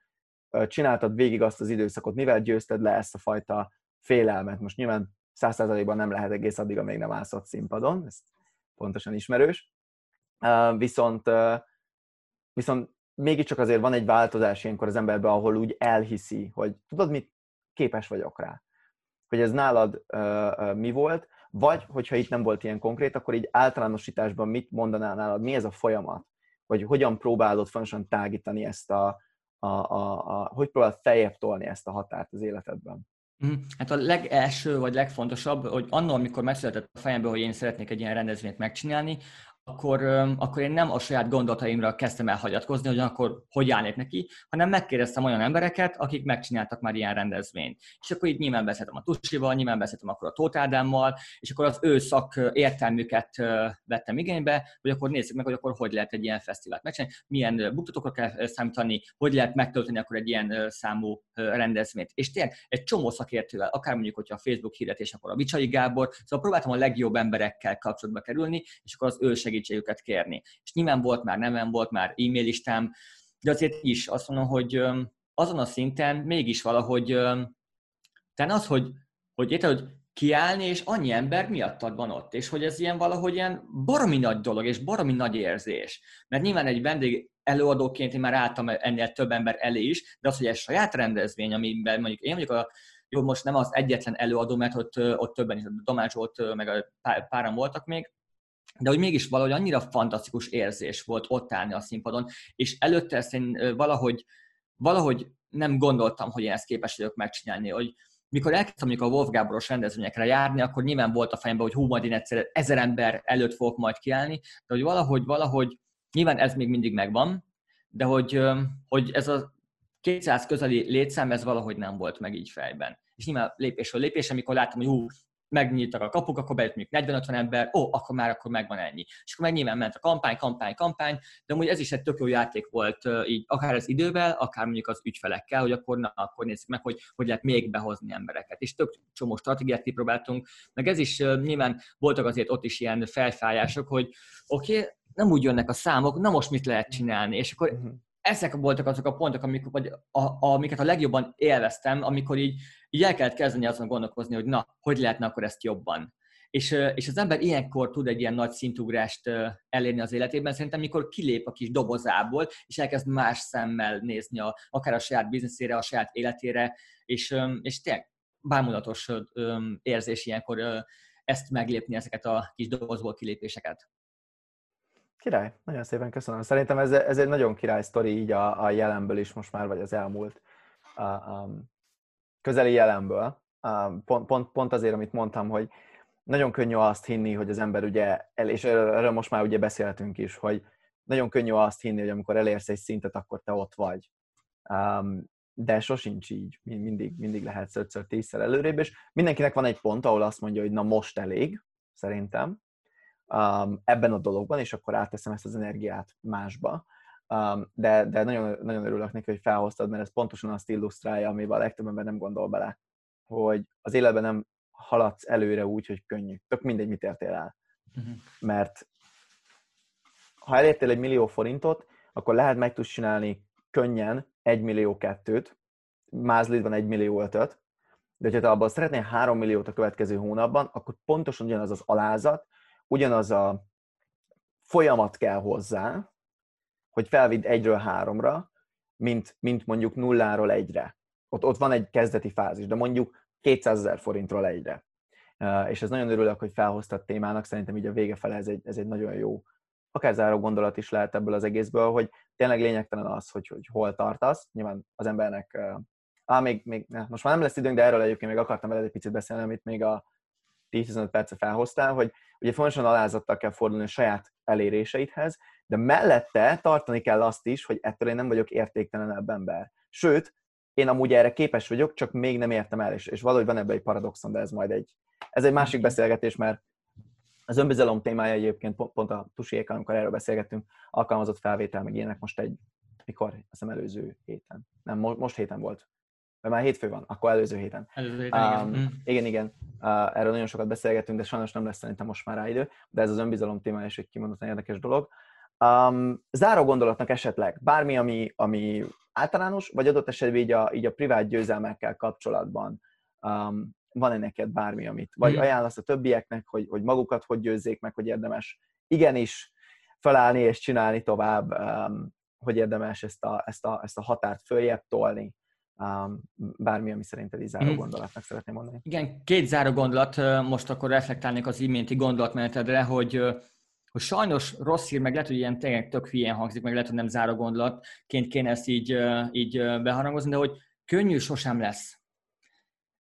csináltad végig azt az időszakot, mivel győzted le ezt a fajta félelmet. Most nyilván száz százalékban nem lehet egész addig, amíg nem állsz ott színpadon, ez pontosan ismerős. Viszont, viszont mégiscsak azért van egy változás ilyenkor az emberben, ahol úgy elhiszi, hogy tudod mit, képes vagyok rá. Hogy ez nálad mi volt, vagy, hogyha itt nem volt ilyen konkrét, akkor így általánosításban mit mondanál nálad, mi ez a folyamat? Vagy hogyan próbálod fontosan tágítani ezt a, a, a, a, hogy próbálod feljebb tolni ezt a határt az életedben? Mhm. Hát a legelső, vagy legfontosabb, hogy annól, amikor megszületett a fejembe, hogy én szeretnék egy ilyen rendezvényt megcsinálni, akkor, akkor én nem a saját gondolataimra kezdtem el hagyatkozni, hogy akkor hogy állnék neki, hanem megkérdeztem olyan embereket, akik megcsináltak már ilyen rendezvényt. És akkor itt nyilván beszéltem a Tusival, nyilván beszéltem akkor a Tóth és akkor az ő szak értelmüket vettem igénybe, hogy akkor nézzük meg, hogy akkor hogy lehet egy ilyen fesztivált megcsinálni, milyen buktatókra kell számítani, hogy lehet megtölteni akkor egy ilyen számú rendezvényt. És tényleg egy csomó szakértővel, akár mondjuk, hogyha a Facebook hirdetés, akkor a Vicsai Gábor, szóval próbáltam a legjobb emberekkel kapcsolatba kerülni, és akkor az ő segít segítségüket kérni. És nyilván volt már nem volt már e-mail listám, de azért is azt mondom, hogy azon a szinten mégis valahogy, tehát az, hogy, hogy érted, hogy kiállni, és annyi ember miattad van ott, és hogy ez ilyen valahogy ilyen baromi nagy dolog, és baromi nagy érzés. Mert nyilván egy vendég előadóként én már álltam ennél több ember elé is, de az, hogy egy saját rendezvény, amiben mondjuk én vagyok a jó, most nem az egyetlen előadó, mert ott, ott többen is, Domás volt, meg a páran voltak még, de hogy mégis valahogy annyira fantasztikus érzés volt ott állni a színpadon, és előtte ezt én valahogy, valahogy nem gondoltam, hogy én ezt képes vagyok megcsinálni, hogy mikor elkezdtem mondjuk a Wolf Gáboros rendezvényekre járni, akkor nyilván volt a fejemben, hogy hú, majd én egyszer ezer ember előtt fogok majd kiállni, de hogy valahogy, valahogy, nyilván ez még mindig megvan, de hogy, hogy ez a 200 közeli létszám, ez valahogy nem volt meg így fejben. És nyilván lépésről lépés, amikor láttam, hogy hú, megnyíltak a kapuk, akkor bejött mondjuk 40-50 ember, ó, akkor már akkor megvan ennyi. És akkor meg nyilván ment a kampány, kampány, kampány, de amúgy ez is egy tök jó játék volt, így akár az idővel, akár mondjuk az ügyfelekkel, hogy akkor, na, akkor nézzük meg, hogy hogy lehet még behozni embereket. És tök csomó stratégiát kipróbáltunk, meg ez is nyilván voltak azért ott is ilyen felfájások, hogy oké, okay, nem úgy jönnek a számok, na most mit lehet csinálni? És akkor uh-huh ezek voltak azok a pontok, amikor, vagy a, amiket a legjobban élveztem, amikor így, így el kellett kezdeni azon gondolkozni, hogy na, hogy lehetne akkor ezt jobban. És, és az ember ilyenkor tud egy ilyen nagy szintugrást elérni az életében, szerintem, mikor kilép a kis dobozából, és elkezd más szemmel nézni a, akár a saját bizniszére, a saját életére, és, és tényleg bámulatos érzés ilyenkor ezt meglépni, ezeket a kis dobozból kilépéseket. Király, nagyon szépen köszönöm. Szerintem ez, ez egy nagyon király sztori így a, a jelenből is most már, vagy az elmúlt a, a közeli jelenből. A, pont, pont, pont azért, amit mondtam, hogy nagyon könnyű azt hinni, hogy az ember ugye, és erről most már ugye beszéltünk is, hogy nagyon könnyű azt hinni, hogy amikor elérsz egy szintet, akkor te ott vagy. Um, de sosincs így, mindig, mindig lehet ötször, tízszer előrébb, és mindenkinek van egy pont, ahol azt mondja, hogy na most elég, szerintem, um, ebben a dologban, és akkor átteszem ezt az energiát másba. Um, de, de nagyon, nagyon örülök neki, hogy felhoztad, mert ez pontosan azt illusztrálja, amivel a legtöbb ember nem gondol bele, hogy az életben nem haladsz előre úgy, hogy könnyű. Tök mindegy, mit értél el. Uh-huh. Mert ha elértél egy millió forintot, akkor lehet meg tudsz csinálni könnyen egy millió kettőt, mázlid van egy millió ötöt, de ha te abban szeretnél három milliót a következő hónapban, akkor pontosan ugyanaz az alázat, ugyanaz a folyamat kell hozzá, hogy felvidd egyről háromra, mint, mint mondjuk nulláról egyre. Ott, ott van egy kezdeti fázis, de mondjuk 200 ezer forintról egyre. És ez nagyon örülök, hogy felhoztad témának, szerintem így a vége fele ez egy, ez egy nagyon jó, akár záró gondolat is lehet ebből az egészből, hogy tényleg lényegtelen az, hogy, hogy hol tartasz. Nyilván az embernek, á, még, még most már nem lesz időnk, de erről egyébként még akartam veled egy picit beszélni, amit még a 10-15 perce felhoztál, hogy ugye fontosan alázattal kell fordulni a saját eléréseidhez, de mellette tartani kell azt is, hogy ettől én nem vagyok értéktelenebb ember. Sőt, én amúgy erre képes vagyok, csak még nem értem el, és, és valahogy van ebben egy paradoxon, de ez majd egy, ez egy másik beszélgetés, mert az önbizalom témája egyébként pont, pont a tusiékkal, amikor erről beszélgettünk, alkalmazott felvétel, meg ilyenek most egy, mikor? Azt hiszem előző héten. Nem, most héten volt mert már hétfő van, akkor előző héten. Előző héten, um, igen. Igen, igen. Uh, erről nagyon sokat beszélgettünk, de sajnos nem lesz szerintem most már rá idő, de ez az önbizalom témája is egy kimondottan érdekes dolog. Um, záró gondolatnak esetleg bármi, ami, ami általános, vagy adott esetben így a, így a privát győzelmekkel kapcsolatban um, van-e neked bármi, amit vagy mm. ajánlasz a többieknek, hogy, hogy magukat hogy győzzék meg, hogy érdemes igenis felállni és csinálni tovább, um, hogy érdemes ezt a, ezt a, ezt a határt följebb tolni, bármi, ami szerinted így záró hmm. gondolatnak szeretném mondani. Igen, két záró gondolat, most akkor reflektálnék az iménti gondolatmenetedre, hogy hogy sajnos rossz hír, meg lehet, hogy ilyen tényleg tök hülyén hangzik, meg lehet, hogy nem záró gondolatként kéne ezt így, így beharangozni, de hogy könnyű sosem lesz.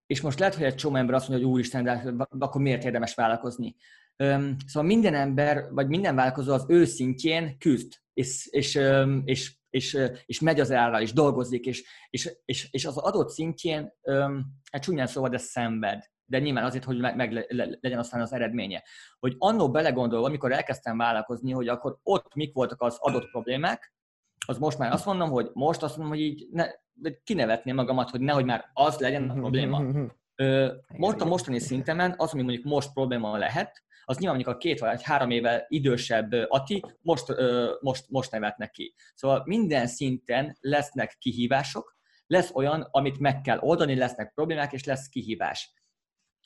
És most lehet, hogy egy csomó ember azt mondja, hogy úristen, de akkor miért érdemes vállalkozni? Szóval minden ember, vagy minden vállalkozó az ő szintjén küzd, és, és, és és, és megy az ára, és dolgozik, és, és, és, és az adott szintjén, hát csúnyán szóval, de szenved. De nyilván azért, hogy meg, meg legyen aztán az eredménye. Hogy annó belegondolva, amikor elkezdtem vállalkozni, hogy akkor ott mik voltak az adott problémák, az most már azt mondom, hogy most azt mondom, hogy így ne, kinevetném magamat, hogy nehogy már az legyen a probléma. (laughs) Most a mostani szintemen az, ami mondjuk most probléma lehet, az nyilván mondjuk a két vagy három éve idősebb Ati most, most, most nevet neki. Szóval minden szinten lesznek kihívások, lesz olyan, amit meg kell oldani, lesznek problémák, és lesz kihívás.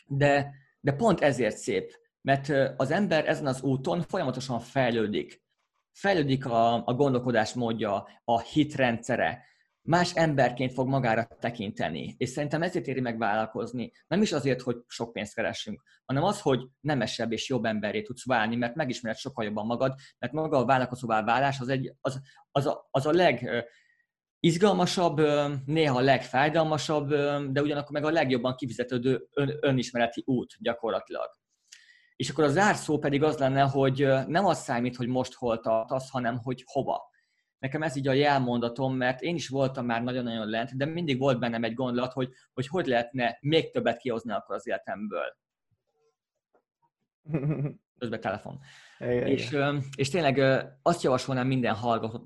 De, de pont ezért szép, mert az ember ezen az úton folyamatosan fejlődik. Fejlődik a, a gondolkodás módja, a hitrendszere, más emberként fog magára tekinteni. És szerintem ezért éri meg vállalkozni. Nem is azért, hogy sok pénzt keresünk, hanem az, hogy nemesebb és jobb emberré tudsz válni, mert megismered sokkal jobban magad, mert maga a vállalkozóvá válás az, egy, az, az, a, az a leg izgalmasabb, néha a legfájdalmasabb, de ugyanakkor meg a legjobban kifizetődő ön, önismereti út gyakorlatilag. És akkor a zárszó pedig az lenne, hogy nem az számít, hogy most hol tartasz, hanem hogy hova. Nekem ez így a jelmondatom, mert én is voltam már nagyon-nagyon lent, de mindig volt bennem egy gondolat, hogy hogy, hogy lehetne még többet kihozni akkor az életemből. (laughs) Közben telefon. Igen, és, igen. és tényleg azt javasolnám minden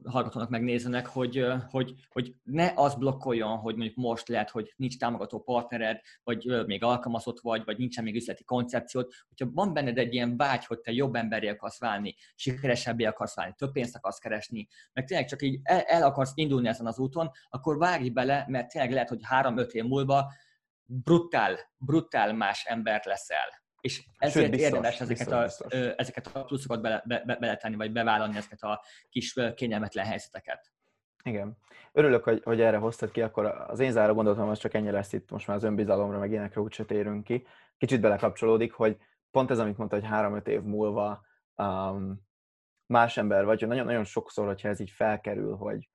hallgatónak, megnézőnek, hogy, hogy, hogy ne az blokkoljon, hogy mondjuk most lehet, hogy nincs támogató partnered, vagy még alkalmazott vagy, vagy nincsen még üzleti koncepciót. Hogyha van benned egy ilyen vágy, hogy te jobb emberé akarsz válni, sikeresebbé akarsz válni, több pénzt akarsz keresni, meg tényleg csak így el, el akarsz indulni ezen az úton, akkor vágj bele, mert tényleg lehet, hogy három-öt év múlva brutál, brutál más ember leszel és ezért Sőt, biztos, érdemes ezeket, biztos, a, biztos. ezeket a pluszokat bele, be, be, beletenni, vagy bevállalni ezeket a kis kényelmetlen helyzeteket. Igen. Örülök, hogy, hogy erre hoztad ki, akkor az én záró gondolatom az csak ennyi lesz itt, most már az önbizalomra, meg ilyenekre úgyse térünk ki. Kicsit belekapcsolódik, hogy pont ez, amit mondta, hogy három-öt év múlva um, más ember vagy, hogy nagyon-nagyon sokszor, hogyha ez így felkerül, hogy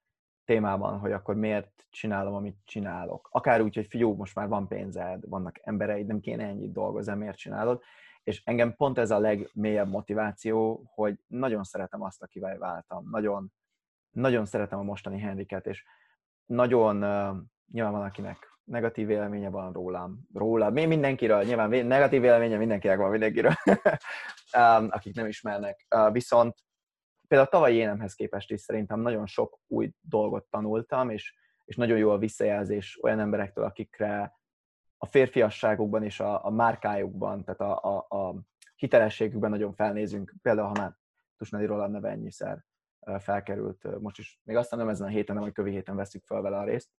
témában, hogy akkor miért csinálom, amit csinálok. Akár úgy, hogy fiú, most már van pénzed, vannak embereid, nem kéne ennyit dolgozni, miért csinálod. És engem pont ez a legmélyebb motiváció, hogy nagyon szeretem azt, akivel váltam. Nagyon, nagyon szeretem a mostani Henriket, és nagyon uh, nyilván van, akinek negatív véleménye van rólam, róla, mi mindenkiről, nyilván negatív véleménye mindenkinek van mindenkiről, (laughs) um, akik nem ismernek. Uh, viszont például tavalyi énemhez képest is szerintem nagyon sok új dolgot tanultam, és, és nagyon jó a visszajelzés olyan emberektől, akikre a férfiasságukban és a, a márkájukban, tehát a, a, a hitelességükben nagyon felnézünk. Például, ha már Tusnadi Roland neve ennyiszer felkerült, most is, még aztán nem ezen a héten, nem, hogy kövi héten veszük fel vele a részt.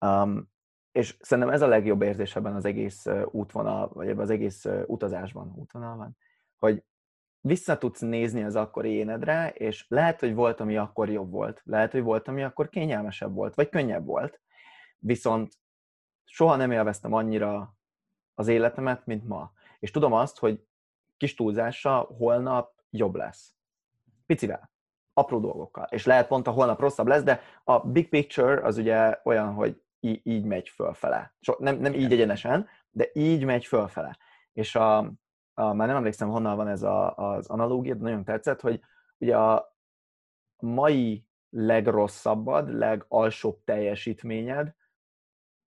Um, és szerintem ez a legjobb érzés ebben az egész útvonal, vagy ebben az egész utazásban, útvonal van, hogy vissza tudsz nézni az akkori énedre, és lehet, hogy volt, ami akkor jobb volt, lehet, hogy volt, ami akkor kényelmesebb volt, vagy könnyebb volt, viszont soha nem élveztem annyira az életemet, mint ma. És tudom azt, hogy kis túlzással holnap jobb lesz. Picivel. Apró dolgokkal. És lehet pont a holnap rosszabb lesz, de a big picture az ugye olyan, hogy így, így megy fölfele. So, nem, nem így egyenesen, de így megy fölfele. És a, a, már nem emlékszem, honnan van ez a, az analógia, de nagyon tetszett, hogy ugye a mai legrosszabbad, legalsóbb teljesítményed,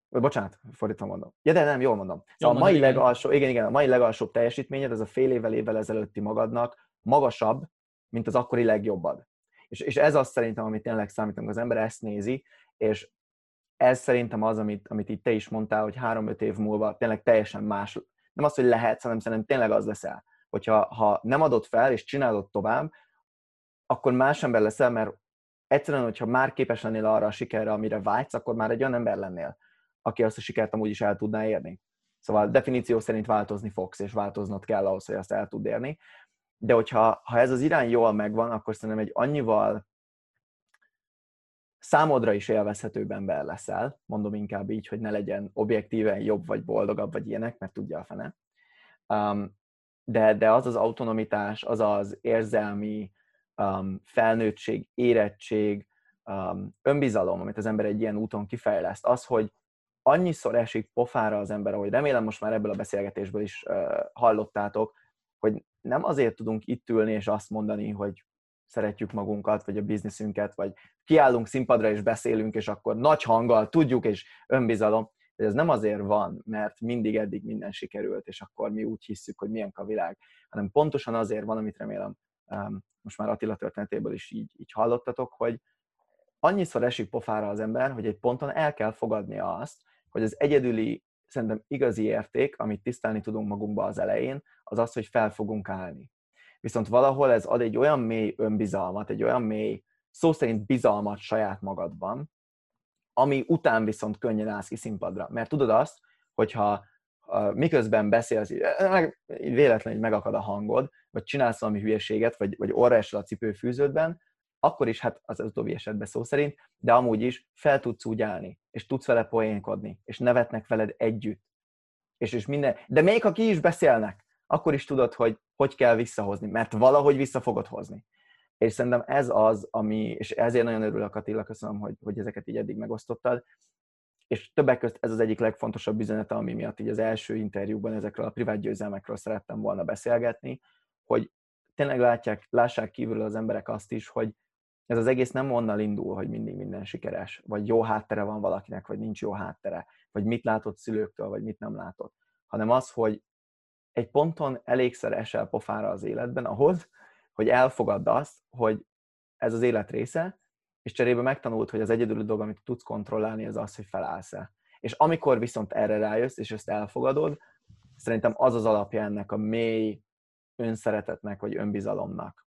vagy bocsánat, fordítva mondom. Ja, de nem, jól mondom. Jó, a mai legalsó, igen, igen, a mai legalsóbb teljesítményed, ez a fél évvel, évvel ezelőtti magadnak magasabb, mint az akkori legjobbad. És, és ez az szerintem, amit tényleg számítunk, az ember ezt nézi, és ez szerintem az, amit, amit itt te is mondtál, hogy három-öt év múlva tényleg teljesen más nem az, hogy lehet, hanem szerintem tényleg az leszel. Hogyha ha nem adod fel, és csinálod tovább, akkor más ember leszel, mert egyszerűen, hogyha már képes lennél arra a sikerre, amire vágysz, akkor már egy olyan ember lennél, aki azt a sikert amúgy is el tudná érni. Szóval definíció szerint változni fogsz, és változnod kell ahhoz, hogy azt el tud érni. De hogyha ha ez az irány jól megvan, akkor szerintem egy annyival számodra is élvezhetőbb ember leszel, mondom inkább így, hogy ne legyen objektíven jobb vagy boldogabb vagy ilyenek, mert tudja a fene. Um, de, de az az autonomitás, az az érzelmi um, felnőttség, érettség, um, önbizalom, amit az ember egy ilyen úton kifejleszt, az, hogy annyiszor esik pofára az ember, ahogy remélem most már ebből a beszélgetésből is uh, hallottátok, hogy nem azért tudunk itt ülni és azt mondani, hogy szeretjük magunkat, vagy a bizniszünket, vagy kiállunk színpadra és beszélünk, és akkor nagy hanggal tudjuk, és önbizalom. De ez nem azért van, mert mindig eddig minden sikerült, és akkor mi úgy hisszük, hogy milyen a világ, hanem pontosan azért van, amit remélem most már Attila történetéből is így, így hallottatok, hogy annyiszor esik pofára az ember, hogy egy ponton el kell fogadnia azt, hogy az egyedüli, szerintem igazi érték, amit tisztelni tudunk magunkba az elején, az az, hogy fel fogunk állni viszont valahol ez ad egy olyan mély önbizalmat, egy olyan mély, szó szerint bizalmat saját magadban, ami után viszont könnyen állsz ki színpadra. Mert tudod azt, hogyha miközben beszélsz, meg, véletlenül megakad a hangod, vagy csinálsz valami hülyeséget, vagy, vagy orra esel a cipőfűződben, akkor is hát az utóbbi esetben szó szerint, de amúgy is fel tudsz úgy állni, és tudsz vele poénkodni, és nevetnek veled együtt. És, és minden, de még ha ki is beszélnek, akkor is tudod, hogy hogy kell visszahozni, mert valahogy vissza fogod hozni. És szerintem ez az, ami, és ezért nagyon örülök Attila, köszönöm, hogy, hogy ezeket így eddig megosztottad, és többek között ez az egyik legfontosabb üzenete, ami miatt így az első interjúban ezekről a privát győzelmekről szerettem volna beszélgetni, hogy tényleg látják, lássák kívül az emberek azt is, hogy ez az egész nem onnan indul, hogy mindig minden sikeres, vagy jó háttere van valakinek, vagy nincs jó háttere, vagy mit látott szülőktől, vagy mit nem látott, hanem az, hogy egy ponton elégszer esel pofára az életben ahhoz, hogy elfogadd azt, hogy ez az élet része, és cserébe megtanult, hogy az egyedüli dolog, amit tudsz kontrollálni, az az, hogy felállsz-e. És amikor viszont erre rájössz, és ezt elfogadod, szerintem az az alapja ennek a mély önszeretetnek, vagy önbizalomnak.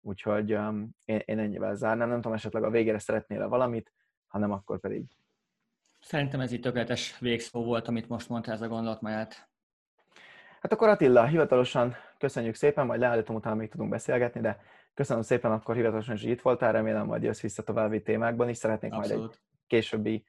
Úgyhogy um, én, én ennyivel zárnám. Nem tudom, esetleg a végére szeretnél-e valamit, hanem akkor pedig. Szerintem ez itt tökéletes végszó volt, amit most mondta ez a gondolatmáját. Hát akkor Attila, hivatalosan köszönjük szépen, majd leállítom, utána még tudunk beszélgetni, de köszönöm szépen, akkor hivatalosan is itt voltál, remélem majd jössz vissza további témákban is. Szeretnék Abszolút. majd egy későbbi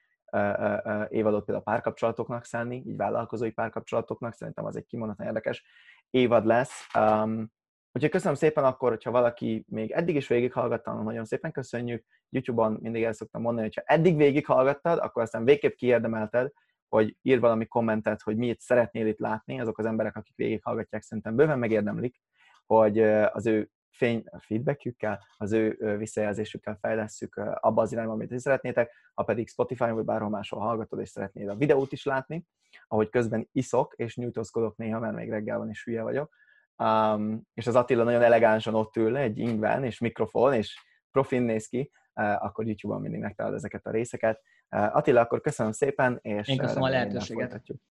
évadot például párkapcsolatoknak szánni, így vállalkozói párkapcsolatoknak, szerintem az egy kimondottan érdekes évad lesz. Um, úgyhogy köszönöm szépen akkor, hogyha valaki még eddig is végighallgatta, nagyon szépen köszönjük. YouTube-on mindig el szoktam mondani, hogyha eddig végighallgattad, akkor aztán végképp kiérdemelted, hogy ír valami kommentet, hogy mit szeretnél itt látni, azok az emberek, akik végighallgatják, szerintem bőven megérdemlik, hogy az ő fény, feedbackjükkel, az ő visszajelzésükkel fejlesszük abba az irányba, amit szeretnétek, ha pedig Spotify-on vagy bárhol máshol hallgatod, és szeretnéd a videót is látni, ahogy közben iszok, és nyújtózkodok néha, mert még reggel van, és hülye vagyok. Um, és az Attila nagyon elegánsan ott ül, egy ingben, és mikrofon, és profin néz ki, uh, akkor YouTube-on mindig megtalálod ezeket a részeket. Attila, akkor köszönöm szépen, és Én köszönöm a lehetőséget.